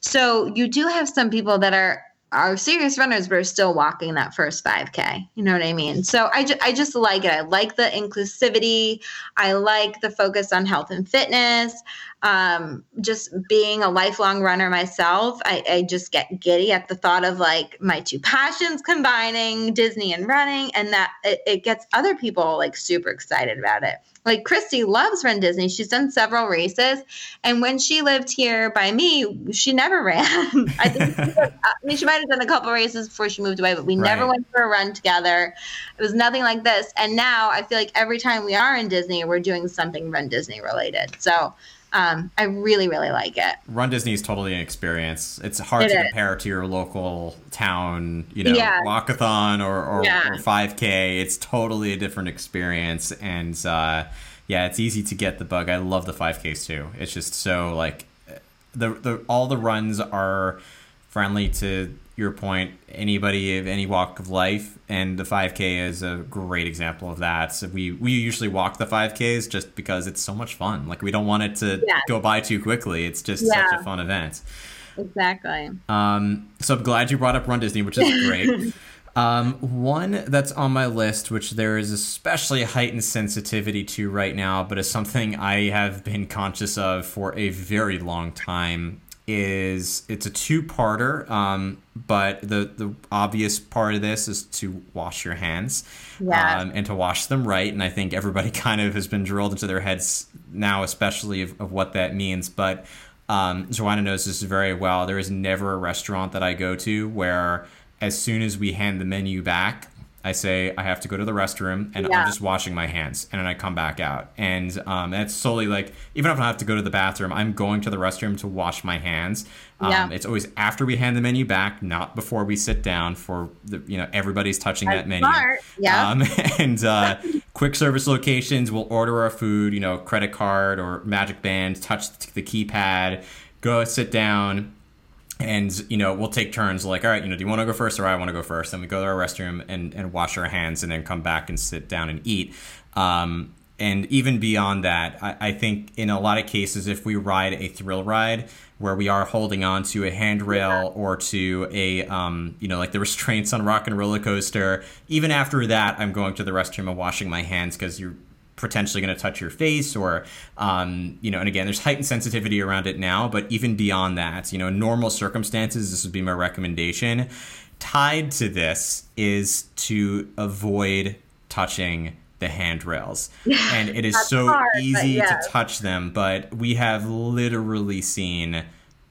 So you do have some people that are are serious runners but are still walking that first 5k you know what i mean so I, ju- I just like it i like the inclusivity i like the focus on health and fitness um, just being a lifelong runner myself I, I just get giddy at the thought of like my two passions combining disney and running and that it, it gets other people like super excited about it like christy loves run disney she's done several races and when she lived here by me, she never ran. I think she, was- I mean, she might have done a couple races before she moved away, but we never went for a run together. It was nothing like this. And now I feel like every time we are in Disney, we're doing something Run Disney related. So um, I really, really like it. Run Disney is totally an experience. It's hard It to is. compare to your local town, you know, Yeah. walkathon or, or, Yeah. or 5K. It's totally a different experience. And uh, yeah, it's easy to get the bug. I love the 5Ks too. It's just so like the, the all the runs are friendly to your point anybody of any walk of life and the 5k is a great example of that so we we usually walk the 5ks just because it's so much fun like we don't want it to Yeah. go by too quickly it's just Yeah. such a fun event Exactly. um, so I'm glad you brought up Run Disney, which is great. um, one that's on my list, which there is especially heightened sensitivity to right now, but is something I have been conscious of for a very long time, is it's a two-parter. Um, but the the obvious part of this is to wash your hands Yes. um, and to wash them right. And I think everybody kind of has been drilled into their heads now, especially of, of what that means. But um, Joanna knows this very well. There is never a restaurant that I go to where, as soon as we hand the menu back, I say I have to go to the restroom and Yeah. I'm just washing my hands and then I come back out. And um, it's solely like, even if I have to go to the bathroom, I'm going to the restroom to wash my hands. Um, Yeah. It's always after we hand the menu back, not before we sit down for the, you know, everybody's touching that menu. Smart. Yeah. Um, and uh, quick service locations will order our food, you know, credit card or magic band, touch the keypad, go sit down, and you know we'll take turns like all right you know do you want to go first or i want to go first? Then we go to our restroom and, and wash our hands and then come back and sit down and eat. Um, and even beyond that I, I think in a lot of cases if we ride a thrill ride where we are holding on to a handrail or to a um, you know like the restraints on rock and roller coaster even after that i'm going to the restroom and washing my hands because you're potentially going to touch your face or um, you know and again there's heightened sensitivity around it now but even beyond that you know in normal circumstances this would be my recommendation tied to this is to avoid touching the handrails and it is That's so hard, easy yes. to touch them but we have literally seen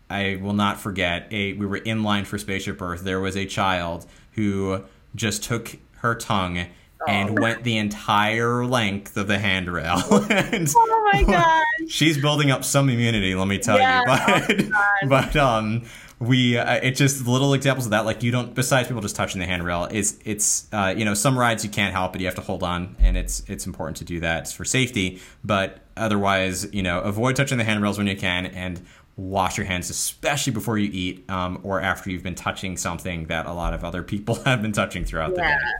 I will not forget a we were in line for spaceship earth there was a child who just took her tongue. And went the entire length of the handrail and oh my god. she's building up some immunity let me tell Yeah, you but but um we uh, it's just little examples of that like you don't besides people just touching the handrail is it's uh, you know some rides you can't help it you have to hold on and it's it's important to do that for safety but otherwise, you know, avoid touching the handrails when you can and wash your hands, especially before you eat um, or after you've been touching something that a lot of other people have been touching throughout yeah. the day.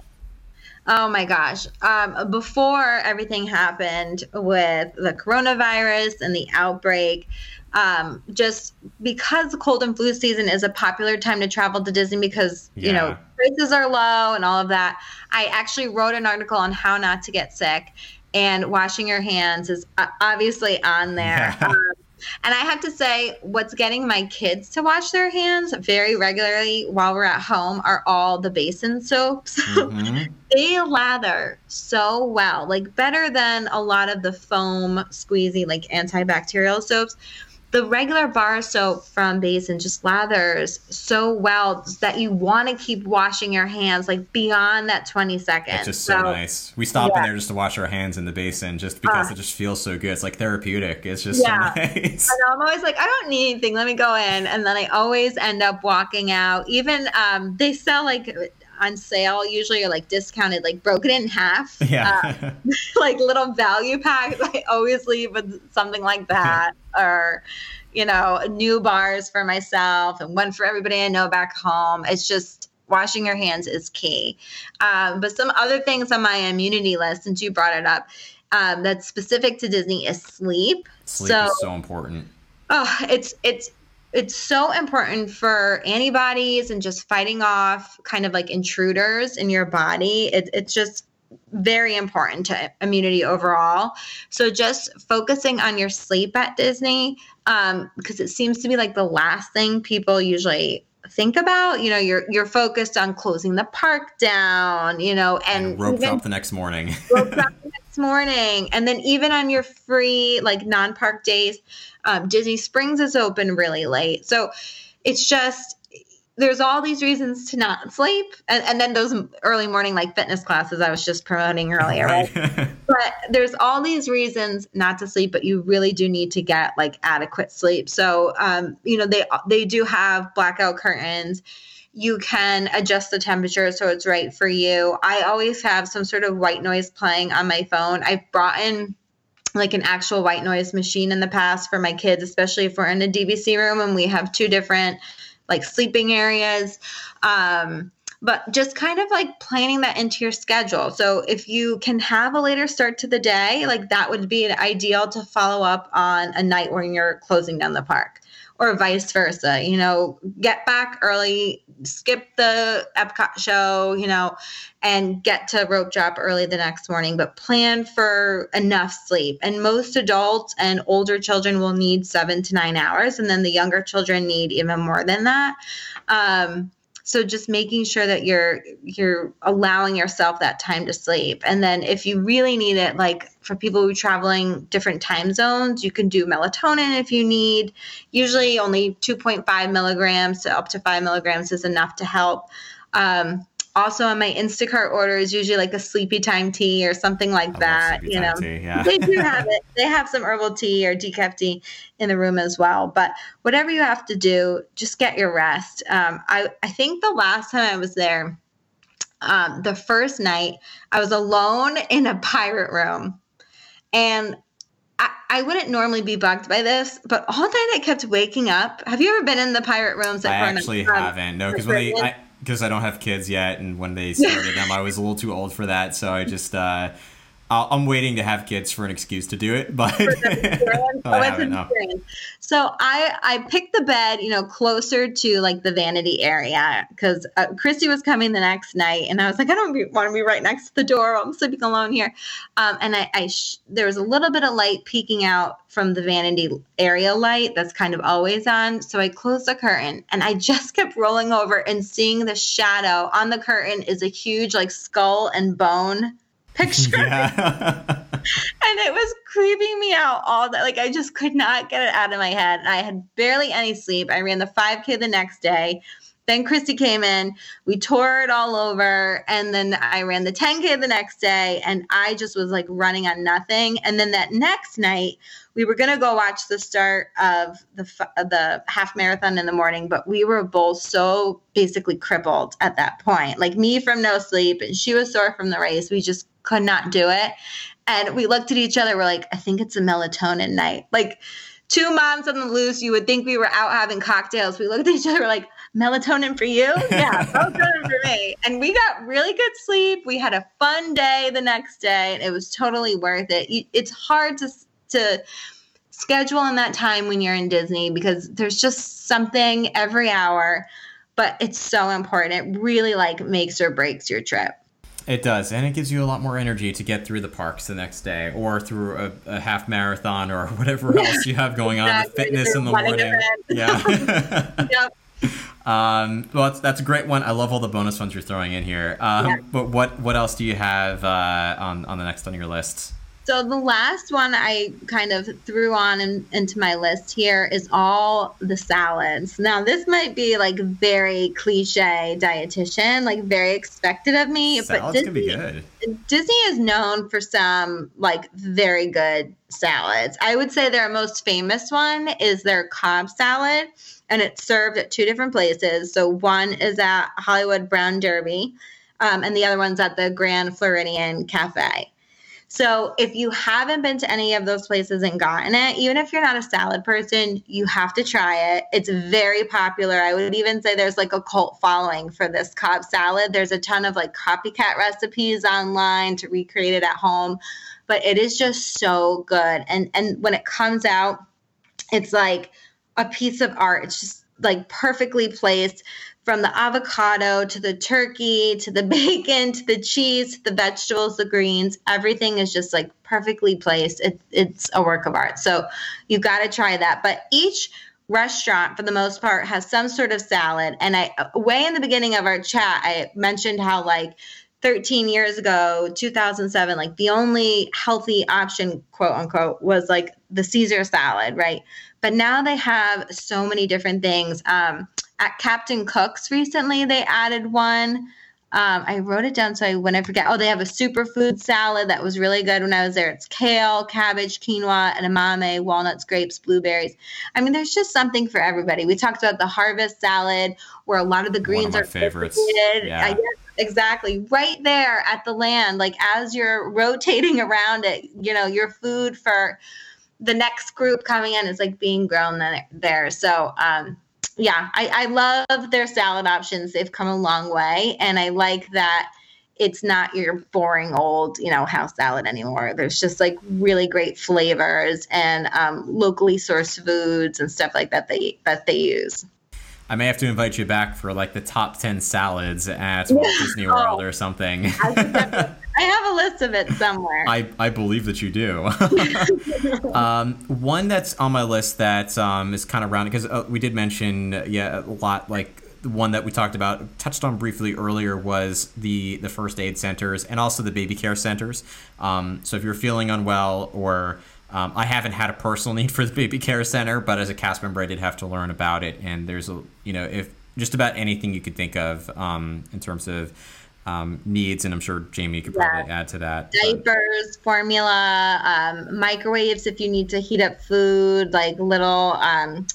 Oh my gosh. Um, before everything happened with the coronavirus and the outbreak, um, just because cold and flu season is a popular time to travel to Disney because, yeah. you know, prices are low and all of that, I actually wrote an article on how not to get sick. And washing your hands is uh, obviously on there. Yeah. Um, and I have to say, what's getting my kids to wash their hands very regularly while we're at home are all the basin soaps. Mm-hmm. they lather so well, like better than a lot of the foam squeezy, like antibacterial soaps the regular bar soap from Basin just lathers so well that you want to keep washing your hands like beyond that 20 seconds. It's just so, so nice. We stop yeah. in there just to wash our hands in the basin just because uh, it just feels so good. It's like therapeutic. It's just yeah. so nice. Know, I'm always like, I don't need anything. Let me go in. And then I always end up walking out. Even um, they sell like on sale usually are like discounted, like broken in half. Yeah. Uh, like little value packs. I always leave with something like that. or, you know, new bars for myself and one for everybody I know back home. It's just washing your hands is key. Um, but some other things on my immunity list, since you brought it up, um, that's specific to Disney is sleep. Sleep so, is so important. Oh, it's it's it's so important for antibodies and just fighting off kind of like intruders in your body. It, it's just very important to immunity overall. So just focusing on your sleep at Disney, um, because it seems to be like the last thing people usually think about. You know, you're you're focused on closing the park down, you know, and, and rope drop the next morning. Rope drop the next morning. And then even on your free like non-park days, um, Disney Springs is open really late. So it's just there's all these reasons to not sleep. And, and then those early morning like fitness classes i was just promoting earlier right. But there's all these reasons not to sleep but you really do need to get like adequate sleep. So um, you know they they do have blackout curtains you can adjust the temperature so it's right for you i always have some sort of white noise playing on my phone i've brought in like an actual white noise machine in the past for my kids, especially if we're in a DVC room and we have two different like sleeping areas. Um, but just kind of like planning that into your schedule. So if you can have a later start to the day, like that would be an ideal to follow up on a night when you're closing down the park or vice versa. You know, get back early, skip the Epcot show, you know, and get to rope drop early the next morning, but plan for enough sleep. And most adults and older children will need seven to nine hours, and then the younger children need even more than that. Um, so just making sure that you're you're allowing yourself that time to sleep. And then if you really need it like for people who are traveling different time zones you can do melatonin if you need. Usually only 2.5 milligrams to up to 5 milligrams is enough to help. Um, also on my Instacart order is usually like a sleepy time tea or something like that. You know, tea, yeah. they do have it. They have some herbal tea or decaf tea in the room as well. But whatever you have to do, just get your rest. Um, I I think the last time I was there, um, the first night I was alone in a pirate room, and I, I, wouldn't normally be bugged by this, but all night I kept waking up. Have you ever been in the pirate rooms? I actually um, haven't. No, because when they, I, because I don't have kids yet, and when they started them, I was a little too old for that. So I just uh, i am waiting to have kids for an excuse to do it, but oh, So I I picked the bed, you know, closer to like the vanity area because uh, Christy was coming the next night, and I was like, I don't want to be right next to the door. I'm sleeping alone here, um, and I, I sh- there was a little bit of light peeking out from the vanity area light that's kind of always on. So I closed the curtain, and I just kept rolling over and seeing the shadow. On the curtain is a huge like skull and bone picture. Yeah. and it was creeping me out all that. Like I just could not get it out of my head. And I had barely any sleep. I ran the 5K the next day. Then Christy came in, we tore it all over, and then I ran the 10K the next day, and I just was like running on nothing. And then that next night, we were gonna go watch the start of the the half marathon in the morning, but we were both so basically crippled at that point. Like me from no sleep, and she was sore from the race. We just could not do it. And we looked at each other. We're like, I think it's a melatonin night. Like two moms on the loose. You would think we were out having cocktails. We looked at each other. We're like, melatonin for you? Yeah, melatonin for me. And we got really good sleep. We had a fun day the next day. And it was totally worth it. It's hard to to schedule in that time when you're in Disney because there's just something every hour, but it's so important. It really like makes or breaks your trip. It does, and it gives you a lot more energy to get through the parks the next day, or through a, a half marathon, or whatever else you have going on. Exactly. The fitness in the morning, yeah. yep. Um, well, that's, that's a great one. I love all the bonus ones you're throwing in here. Um, yeah. But what what else do you have uh, on on the next on your list? So the last one I kind of threw on in, into my list here is all the salads. Now this might be like very cliche dietitian, like very expected of me, salads but Disney, can be good. Disney is known for some like very good salads. I would say their most famous one is their Cobb salad, and it's served at two different places. So one is at Hollywood Brown Derby, um, and the other one's at the Grand Floridian Cafe. So if you haven't been to any of those places and gotten it, even if you're not a salad person, you have to try it. It's very popular. I would even say there's like a cult following for this Cobb salad. There's a ton of like copycat recipes online to recreate it at home, but it is just so good. And and when it comes out, it's like a piece of art. It's just like perfectly placed from the avocado to the turkey to the bacon to the cheese, the vegetables, the greens, everything is just like perfectly placed. It, it's a work of art. So you got to try that. But each restaurant, for the most part, has some sort of salad. And I, way in the beginning of our chat, I mentioned how like 13 years ago, 2007, like the only healthy option, quote unquote, was like the Caesar salad, right? But now they have so many different things. Um, at Captain Cook's recently, they added one. Um, I wrote it down so I when I forget. Oh, they have a superfood salad that was really good when I was there. It's kale, cabbage, quinoa, and edamame, walnuts, grapes, blueberries. I mean, there's just something for everybody. We talked about the harvest salad, where a lot of the greens of are favorites. Yeah. Uh, exactly. Right there at the land, like as you're rotating around it, you know, your food for the next group coming in is like being grown there. So, um, yeah, I, I love their salad options. They've come a long way, and I like that it's not your boring old, you know, house salad anymore. There's just like really great flavors and um, locally sourced foods and stuff like that they that they use. I may have to invite you back for like the top 10 salads at Walt Disney World oh, or something. I have a list of it somewhere. I, I believe that you do. um, one that's on my list that um, is kind of rounded because uh, we did mention, yeah, a lot like the one that we talked about, touched on briefly earlier, was the the first aid centers and also the baby care centers. Um, so if you're feeling unwell or um, I haven't had a personal need for the baby care center, but as a cast member, I did have to learn about it. And there's a, you know, if just about anything you could think of um, in terms of um, needs, and I'm sure Jamie could probably yeah. add to that. Diapers, but. formula, um, microwaves if you need to heat up food, like little um,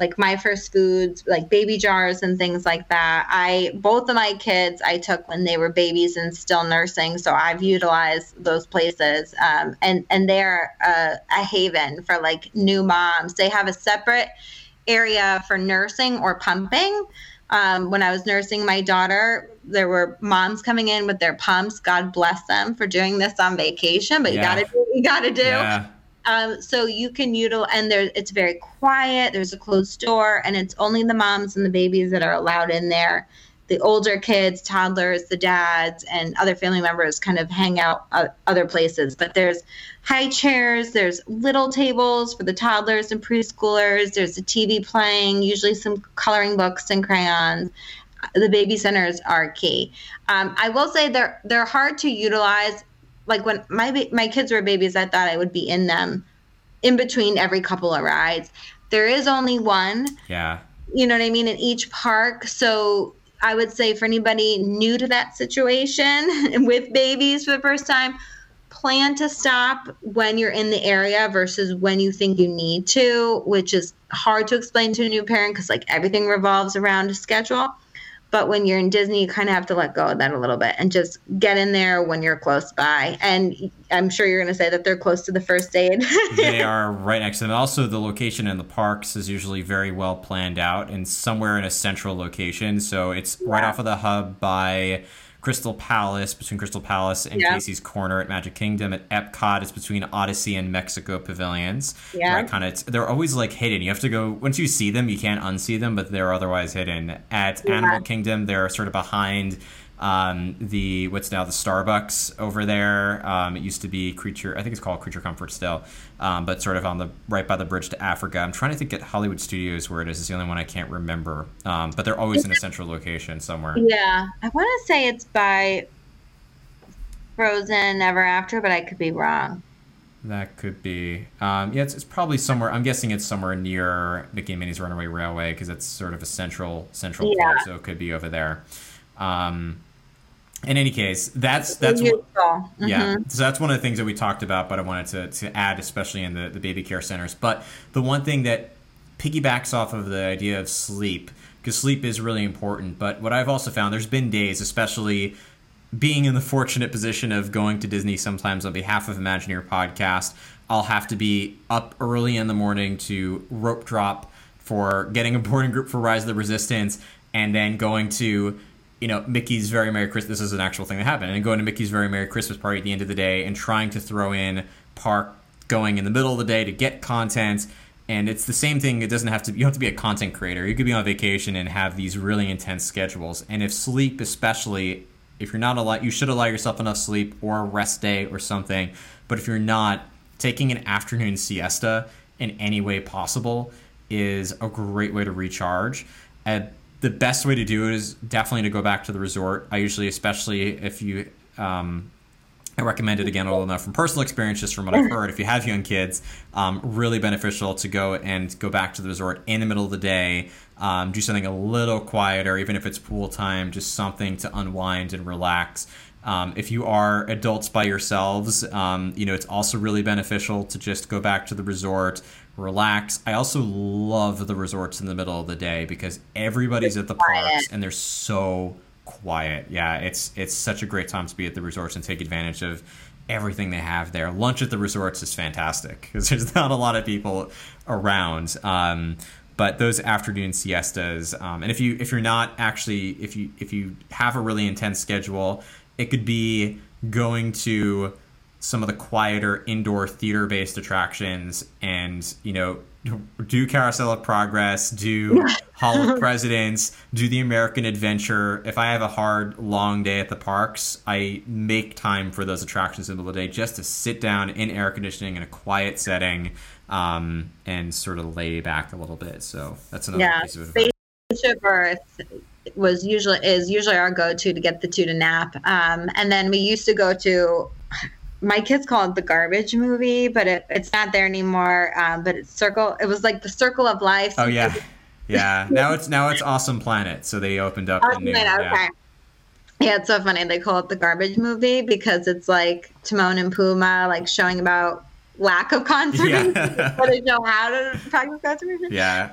like my first foods, like baby jars and things like that. I both of my kids I took when they were babies and still nursing, so I've utilized those places, um, and and they're a, a haven for like new moms. They have a separate area for nursing or pumping. Um, when I was nursing my daughter, there were moms coming in with their pumps. God bless them for doing this on vacation, but yeah. you got to do what you got to do. Yeah. Um, so you can utilize, and there, it's very quiet. There's a closed door, and it's only the moms and the babies that are allowed in there. The older kids, toddlers, the dads, and other family members kind of hang out uh, other places. But there's high chairs, there's little tables for the toddlers and preschoolers. There's a TV playing, usually some coloring books and crayons. The baby centers are key. Um, I will say they're they're hard to utilize like when my my kids were babies, I thought I would be in them in between every couple of rides. There is only one. Yeah. You know what I mean in each park, so I would say for anybody new to that situation with babies for the first time, plan to stop when you're in the area versus when you think you need to, which is hard to explain to a new parent because like everything revolves around a schedule. But when you're in Disney, you kind of have to let go of that a little bit and just get in there when you're close by. And I'm sure you're going to say that they're close to the first aid. they are right next to them. Also, the location in the parks is usually very well planned out and somewhere in a central location. So it's yeah. right off of the hub by Crystal Palace, between Crystal Palace and yeah. Casey's Corner at Magic Kingdom. At Epcot, it's between Odyssey and Mexico Pavilions. Yeah. Right, kind of. They're always like hidden. You have to go once you see them, you can't unsee them, but they're otherwise hidden. At yeah. Animal Kingdom, they're sort of behind um, the what's now the Starbucks over there. Um, it used to be Creature, I think it's called Creature Comfort still, um, but sort of on the right by the bridge to Africa. I'm trying to think at Hollywood Studios where it is. It's the only one I can't remember, um, but they're always in a central location somewhere. Yeah, I want to say it's by Frozen Ever After, but I could be wrong. That could be. Um, yeah, it's, it's, probably somewhere. I'm guessing it's somewhere near Mickey and Minnie's Runaway Railway because it's sort of a central central yeah. so it could be over there. Um, in any case, that's that's what, mm-hmm. yeah. So that's one of the things that we talked about, but I wanted to, to add, especially in the, the baby care centers. But the one thing that piggybacks off of the idea of sleep, because sleep is really important. But what I've also found, there's been days, especially being in the fortunate position of going to Disney sometimes on behalf of Imagineer Podcast, I'll have to be up early in the morning to rope drop for getting a boarding group for Rise of the Resistance, and then going to you know, Mickey's Very Merry Christmas. This is an actual thing that happened. And going to Mickey's Very Merry Christmas party at the end of the day and trying to throw in park going in the middle of the day to get content. And it's the same thing. It doesn't have to. You don't have to be a content creator. You could be on vacation and have these really intense schedules. And if sleep, especially, if you're not a lot, you should allow yourself enough sleep or a rest day or something. But if you're not, taking an afternoon siesta in any way possible is a great way to recharge. And the best way to do it is definitely to go back to the resort. I usually, especially if you, um, I recommend it again, all enough from personal experience, just from what I've heard. If you have young kids, um, really beneficial to go and go back to the resort in the middle of the day, um, do something a little quieter, even if it's pool time, just something to unwind and relax. Um, if you are adults by yourselves, um, you know it's also really beneficial to just go back to the resort, relax. I also love the resorts in the middle of the day because everybody's it's at the quiet. parks and they're so quiet. Yeah, it's it's such a great time to be at the resorts and take advantage of everything they have there. Lunch at the resorts is fantastic because there's not a lot of people around. Um, but those afternoon siestas, um, and if you if you're not actually if you if you have a really intense schedule, it could be going to some of the quieter indoor theater based attractions and you know do carousel of progress do hall of presidents do the american adventure. If i have a hard long day at the parks i make time for those attractions in the middle of the day just to sit down in air conditioning in a quiet setting um, and sort of lay back a little bit. So that's another yeah, piece of advice. Spaceship Earth was usually is usually our go-to to get the two to nap. Um, and then we used to go to my kids call it the garbage movie, but it, it's not there anymore. Um, but it's circle. It was like the circle of life. Oh yeah, yeah. Now it's now it's Awesome Planet. So they opened up. Awesome the new, Planet. Yeah. Okay. Yeah, it's so funny. They call it the garbage movie because it's like Timon and Pumbaa, like showing about lack of conservation, yeah. but they know how to practice conservation. Yeah.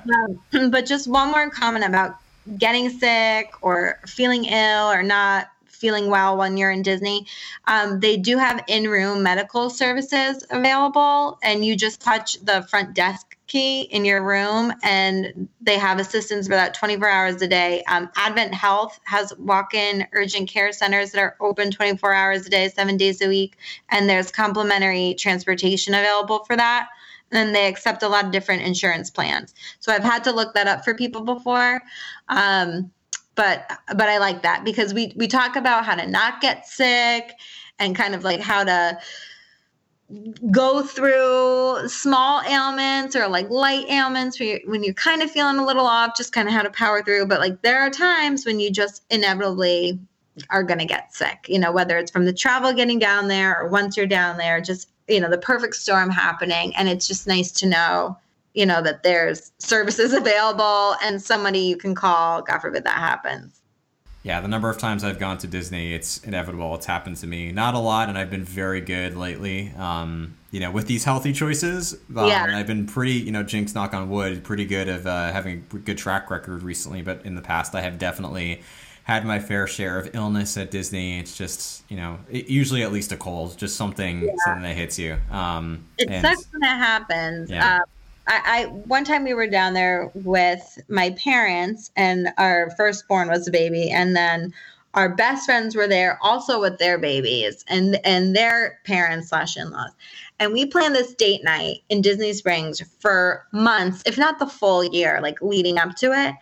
Um, but just one more comment about getting sick or feeling ill or not feeling well when you're in Disney. Um, they do have in room medical services available, and you just touch the front desk key in your room and they have assistance for that 24 hours a day. Um, Advent Health has walk in urgent care centers that are open 24 hours a day, seven days a week, and there's complimentary transportation available for that. And they accept a lot of different insurance plans. So I've had to look that up for people before. Um, but but I like that because we we talk about how to not get sick and kind of like how to go through small ailments or like light ailments when you're, when you're kind of feeling a little off, just kind of how to power through. But like there are times when you just inevitably are going to get sick, you know, whether it's from the travel getting down there or once you're down there, just, you know, the perfect storm happening. And it's just nice to know you know that there's services available and somebody you can call god forbid that happens yeah the number of times i've gone to disney it's inevitable it's happened to me not a lot and i've been very good lately um, you know with these healthy choices um, yeah. i've been pretty you know jinx knock on wood pretty good of uh, having a good track record recently but in the past i have definitely had my fair share of illness at Disney. It's just you know it, usually at least a cold, just something yeah. something that hits you. Um, it and, sucks when that happens. Yeah. Uh, I, I one time we were down there with my parents, and our firstborn was a baby, and then our best friends were there also with their babies and and their parents slash in-laws. And we planned this date night in disney springs for months if not the full year like leading up to it.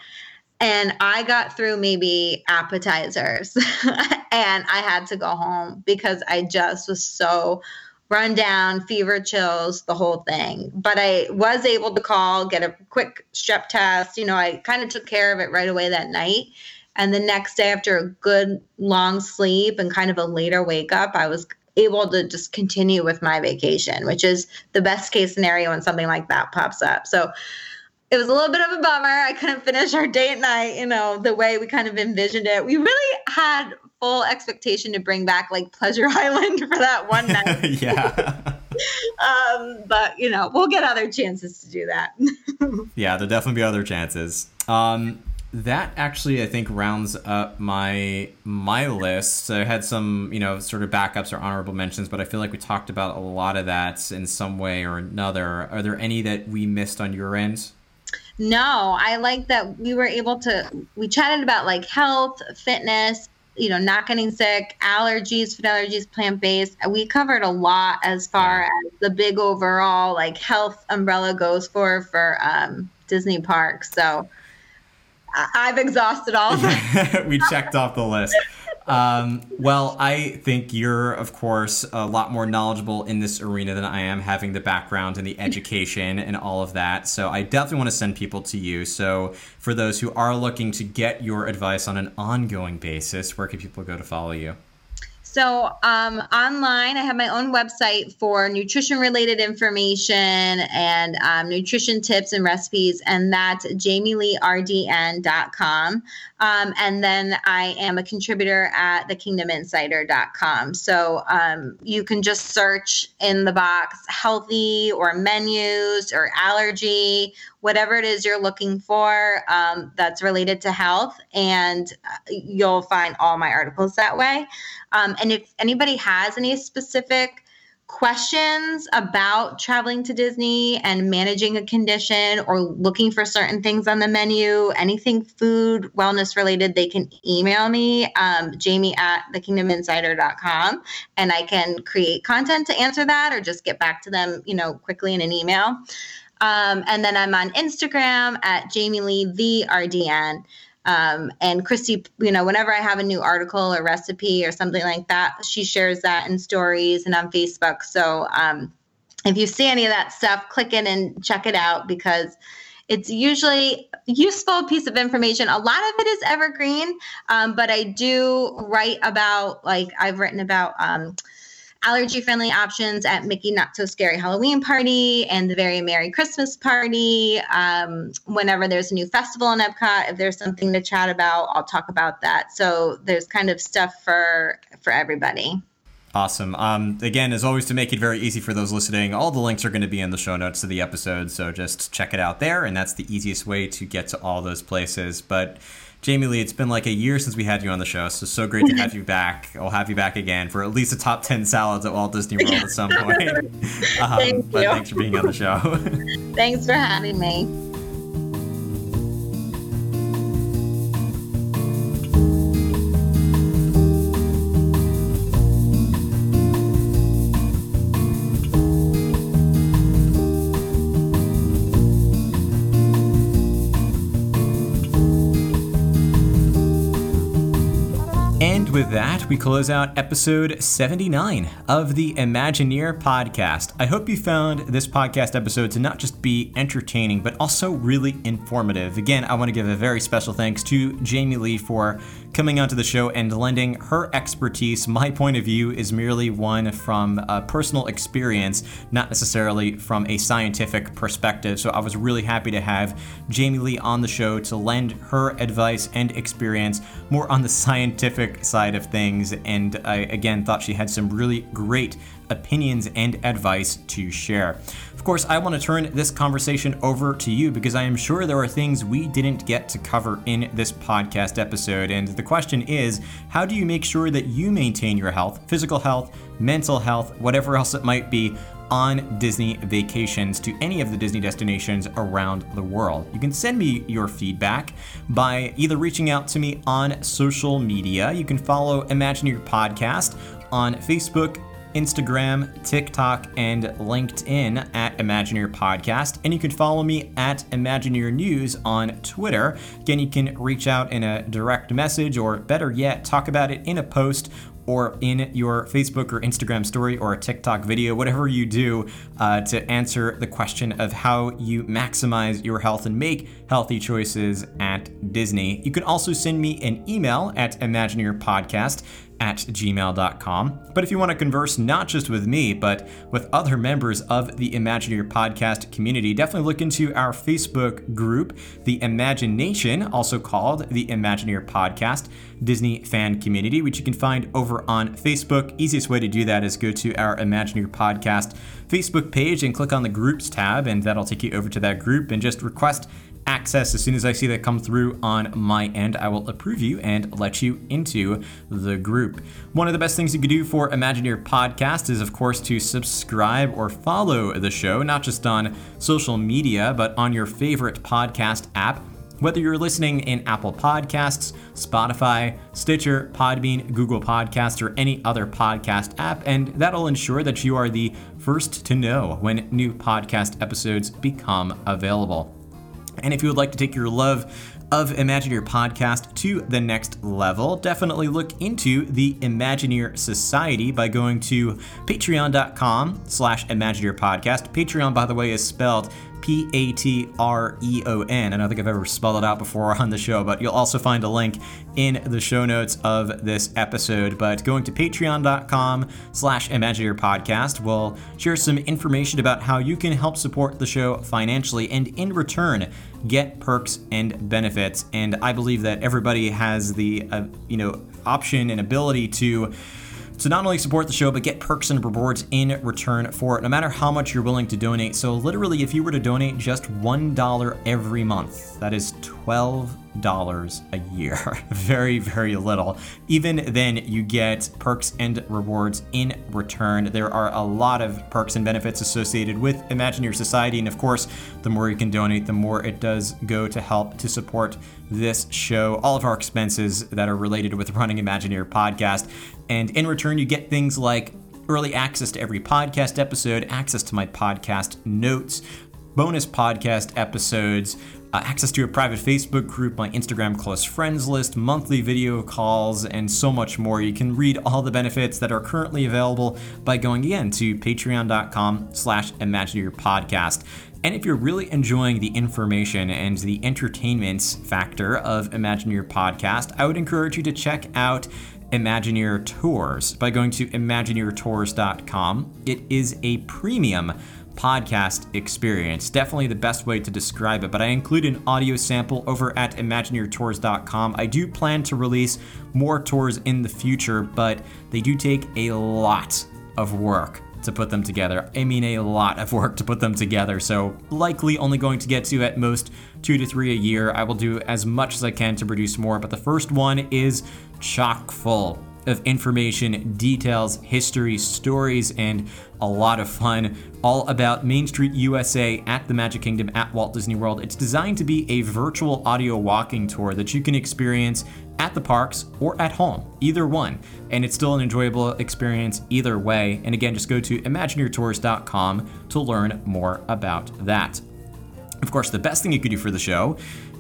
And i got through maybe appetizers and i had to go home because i just was so run down fever chills the whole thing but i was able to call get a quick strep test you know i kind of took care of it right away that night and the next day, after a good long sleep and kind of a later wake up, I was able to just continue with my vacation, which is the best case scenario when something like that pops up. So it was a little bit of a bummer. I couldn't finish our date night, you know, the way we kind of envisioned it. We really had full expectation to bring back like Pleasure Island for that one night. yeah. um, but you know, we'll get other chances to do that. yeah, there'll definitely be other chances. Um, that actually I think rounds up my my list. I had some, you know, sort of backups or honorable mentions, but I feel like we talked about a lot of that in some way or another. Are there any that we missed on your end? No, I like that we were able to we chatted about like health, fitness, you know, not getting sick, allergies, food allergies, plant based. We covered a lot as far as the big overall like health umbrella goes for for um, Disney parks. So I've exhausted all. we checked off the list. Um, well, I think you're, of course, a lot more knowledgeable in this arena than I am, having the background and the education and all of that. So I definitely want to send people to you. So for those who are looking to get your advice on an ongoing basis, where can people go to follow you? So um, online, I have my own website for nutrition related information and um, nutrition tips and recipes, and that's jamieleerdn.com. Um, and then I am a contributor at thekingdominsider.com. So um, you can just search in the box healthy or menus or allergy, whatever it is you're looking for um, that's related to health, and uh, you'll find all my articles that way. Um, and if anybody has any specific questions about traveling to Disney and managing a condition or looking for certain things on the menu, anything food, wellness related, they can email me, um, jamie at thekingdominsider.com, and I can create content to answer that or just get back to them, you know, quickly in an email. Um, and then I'm on Instagram at Jamie Lee, the RDN. Um, and Christy, you know, whenever I have a new article or recipe or something like that, she shares that in stories and on Facebook. So um, if you see any of that stuff, click in and check it out because it's usually useful piece of information. A lot of it is evergreen, um, but I do write about, like, I've written about um, allergy friendly options at Mickey Not So Scary Halloween Party and the Very Merry Christmas Party. Um, whenever there's a new festival in Epcot, if there's something to chat about, I'll talk about that. So there's kind of stuff for for everybody. Awesome. Um, again, as always, to make it very easy for those listening, all the links are going to be in the show notes to the episode. So just check it out there, and that's the easiest way to get to all those places. But Jamie Lee, it's been like a year since we had you on the show, so so great to have you back. I'll have you back again for at least a top ten salads at Walt Disney World at some point. um, Thank but thanks for being on the show. thanks for having me. That, we close out episode 79 of the Imagineer podcast. I hope you found this podcast episode to not just be entertaining, but also really informative. Again, I want to give a very special thanks to Jamie Lee for coming onto the show and lending her expertise. My point of view is merely one from a personal experience, not necessarily from a scientific perspective. So I was really happy to have Jamie Lee on the show to lend her advice and experience more on the scientific side of things. And I again thought she had some really great opinions and advice to share. Of course, I want to turn this conversation over to you because I am sure there are things we didn't get to cover in this podcast episode. And the question is how do you make sure that you maintain your health, physical health, mental health, whatever else it might be? On Disney vacations to any of the Disney destinations around the world. You can send me your feedback by either reaching out to me on social media. You can follow Imagineer Podcast on Facebook, Instagram, TikTok, and LinkedIn at Imagineer Podcast. And you can follow me at Imagineer News on Twitter. Again, you can reach out in a direct message, or better yet, talk about it in a post or in your Facebook or Instagram story or a TikTok video, whatever you do uh, to answer the question of how you maximize your health and make healthy choices at Disney. You can also send me an email at imagineerpodcast at gmail.com. But if you want to converse not just with me, but with other members of the Imagineer podcast community, definitely look into our Facebook group, the Imagination, also called the Imagineer Podcast Disney fan community, which you can find over on Facebook. Easiest way to do that is go to our Imagineer Podcast Facebook page and click on the groups tab, and that'll take you over to that group and just request access as soon as I see that come through on my end. I will approve you and let you into the group. One of the best things you can do for Imagineer Podcast is, of course, to subscribe or follow the show, not just on social media, but on your favorite podcast app. Whether you're listening in Apple Podcasts, Spotify, Stitcher, Podbean, Google Podcasts, or any other podcast app, and that'll ensure that you are the first to know when new podcast episodes become available. And if you would like to take your love of Imagineer podcast to the next level, definitely look into the Imagineer Society by going to patreon.com slash Imagineer podcast. Patreon, by the way, is spelled P A T R E O N. I don't think I've ever spelled it out before on the show, but you'll also find a link in the show notes of this episode. But going to patreon.com slash Imagineer Podcast will share some information about how you can help support the show financially and in return get perks and benefits. And I believe that everybody has the uh, you know option and ability to to not only support the show, but get perks and rewards in return for it, no matter how much you're willing to donate. So, literally, if you were to donate just $1 every month, that is $12 a year. very, very little. Even then, you get perks and rewards in return. There are a lot of perks and benefits associated with Imagineer Society, and of course, the more you can donate, the more it does go to help to support this show, all of our expenses that are related with running Imagineer podcast. And in return, you get things like early access to every podcast episode, access to my podcast notes, bonus podcast episodes, uh, access to a private Facebook group, my Instagram close friends list, monthly video calls, and so much more. You can read all the benefits that are currently available by going again to patreon.com slash podcast. And if you're really enjoying the information and the entertainment factor of Imagineer podcast, I would encourage you to check out Imagineer Tours by going to ImagineerTours.com. It is a premium podcast experience. Definitely the best way to describe it, but I include an audio sample over at ImagineerTours.com. I do plan to release more tours in the future, but they do take a lot of work to put them together. I mean, a lot of work to put them together, so likely only going to get to at most two to three a year. I will do as much as I can to produce more, but the first one is chock full of information, details, history, stories, and a lot of fun, all about Main Street USA at the Magic Kingdom at Walt Disney World. It's designed to be a virtual audio walking tour that you can experience at the parks or at home, either one. And it's still an enjoyable experience either way. And again, just go to ImagineerTours.com to learn more about that. Of course, the best thing you could do for the show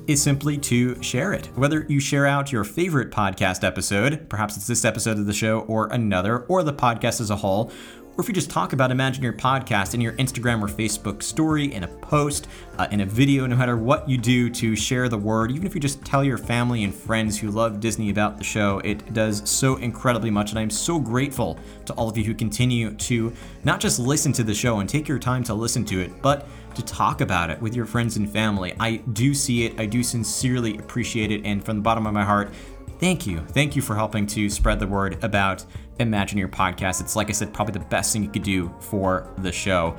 is simply to share it. Whether you share out your favorite podcast episode, perhaps it's this episode of the show or another, or the podcast as a whole, or if you just talk about Imagineer podcast in your Instagram or Facebook story, in a post, uh, in a video, no matter what you do to share the word, even if you just tell your family and friends who love Disney about the show, it does so incredibly much. And I'm so grateful to all of you who continue to not just listen to the show and take your time to listen to it, but to talk about it with your friends and family. I do see it, I do sincerely appreciate it, and from the bottom of my heart, thank you. Thank you for helping to spread the word about Imagineer podcast. It's like I said, probably the best thing you could do for the show.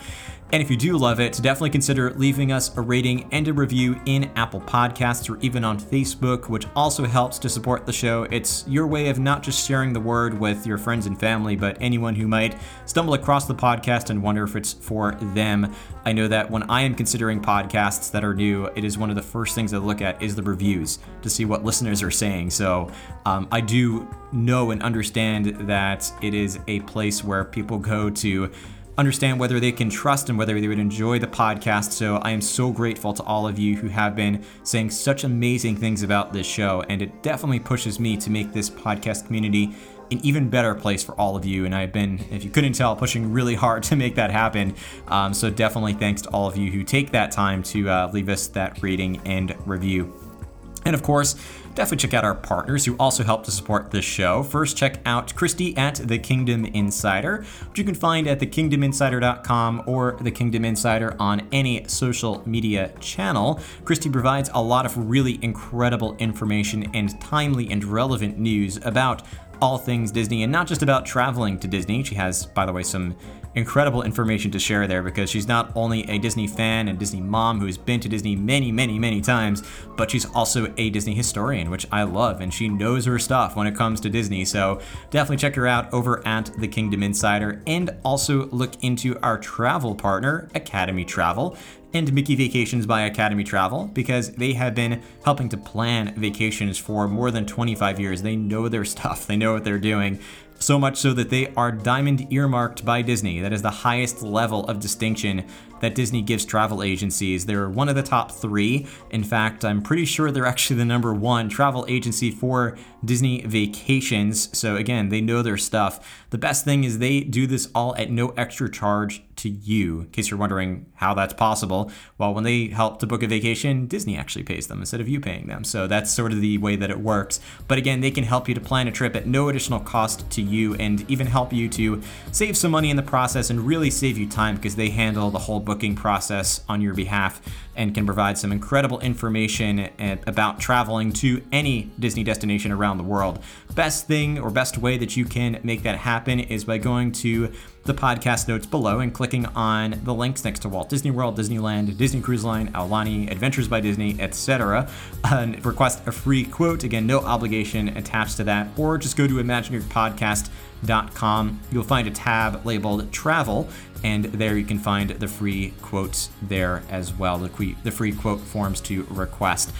And if you do love it, definitely consider leaving us a rating and a review in Apple Podcasts or even on Facebook, which also helps to support the show. It's your way of not just sharing the word with your friends and family, but anyone who might stumble across the podcast and wonder if it's for them. I know that when I am considering podcasts that are new, it is one of the first things I look at is the reviews to see what listeners are saying. So um, I do know and understand that it is a place where people go to understand whether they can trust and whether they would enjoy the podcast. So I am so grateful to all of you who have been saying such amazing things about this show. And it definitely pushes me to make this podcast community an even better place for all of you. And I've been, if you couldn't tell, pushing really hard to make that happen. Um, so definitely thanks to all of you who take that time to uh, leave us that rating and review. And of course, definitely check out our partners who also help to support this show. First, check out Christy at The Kingdom Insider, which you can find at thekingdominsider.com or The Kingdom Insider on any social media channel. Christy provides a lot of really incredible information and timely and relevant news about all things Disney and not just about traveling to Disney. She has, by the way, some incredible information to share there because she's not only a Disney fan and Disney mom who's been to Disney many, many, many times, but she's also a Disney historian, which I love, and she knows her stuff when it comes to Disney. So definitely check her out over at the Kingdom Insider and also look into our travel partner, Academy Travel and Mickey Vacations by Academy Travel because they have been helping to plan vacations for more than 25 years. They know their stuff, they know what they're doing, so much so that they are diamond earmarked by Disney. That is the highest level of distinction that Disney gives travel agencies. They're one of the top three. In fact, I'm pretty sure they're actually the number one travel agency for Disney vacations. So, again, they know their stuff. The best thing is they do this all at no extra charge to you. In case you're wondering how that's possible, well, when they help to book a vacation, Disney actually pays them instead of you paying them. So, that's sort of the way that it works. But again, they can help you to plan a trip at no additional cost to you and even help you to save some money in the process and really save you time because they handle the whole booking process on your behalf and can provide some incredible information about traveling to any Disney destination around the world. Best thing or best way that you can make that happen is by going to the podcast notes below and clicking on the links next to Walt Disney World, Disneyland, Disney Cruise Line, Aulani, Adventures by Disney, etc. And request a free quote. Again, no obligation attached to that. Or just go to imagineerpodcast.com. You'll find a tab labeled Travel, and there you can find the free quotes there as well, the free quote forms to request.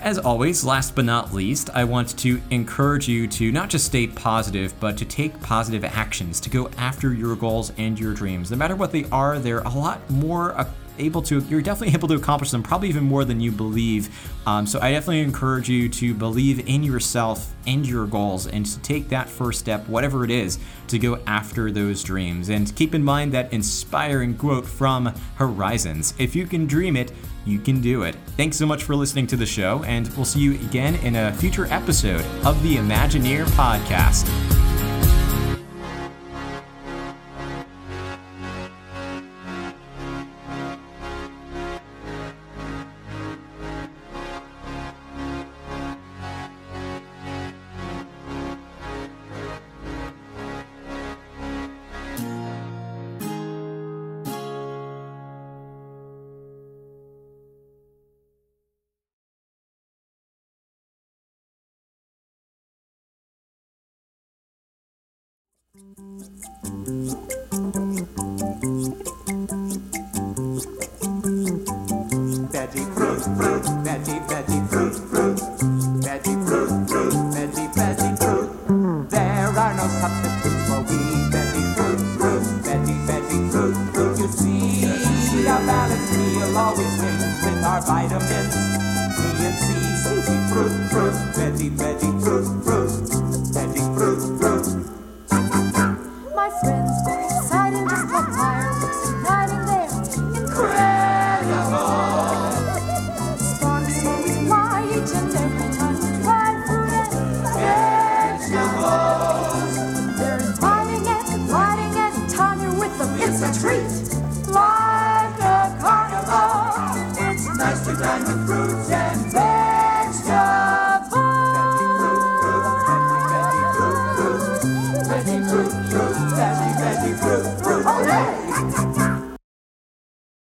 As always, last but not least, I want to encourage you to not just stay positive, but to take positive actions, to go after your goals and your dreams. No matter what they are, they're a lot more uh, able to, you're definitely able to accomplish them, probably even more than you believe. Um, so I definitely encourage you to believe in yourself and your goals and to take that first step, whatever it is, to go after those dreams. And keep in mind that inspiring quote from Horizons if you can dream it, you can do it. Thanks so much for listening to the show, and we'll see you again in a future episode of the Imagineer Podcast.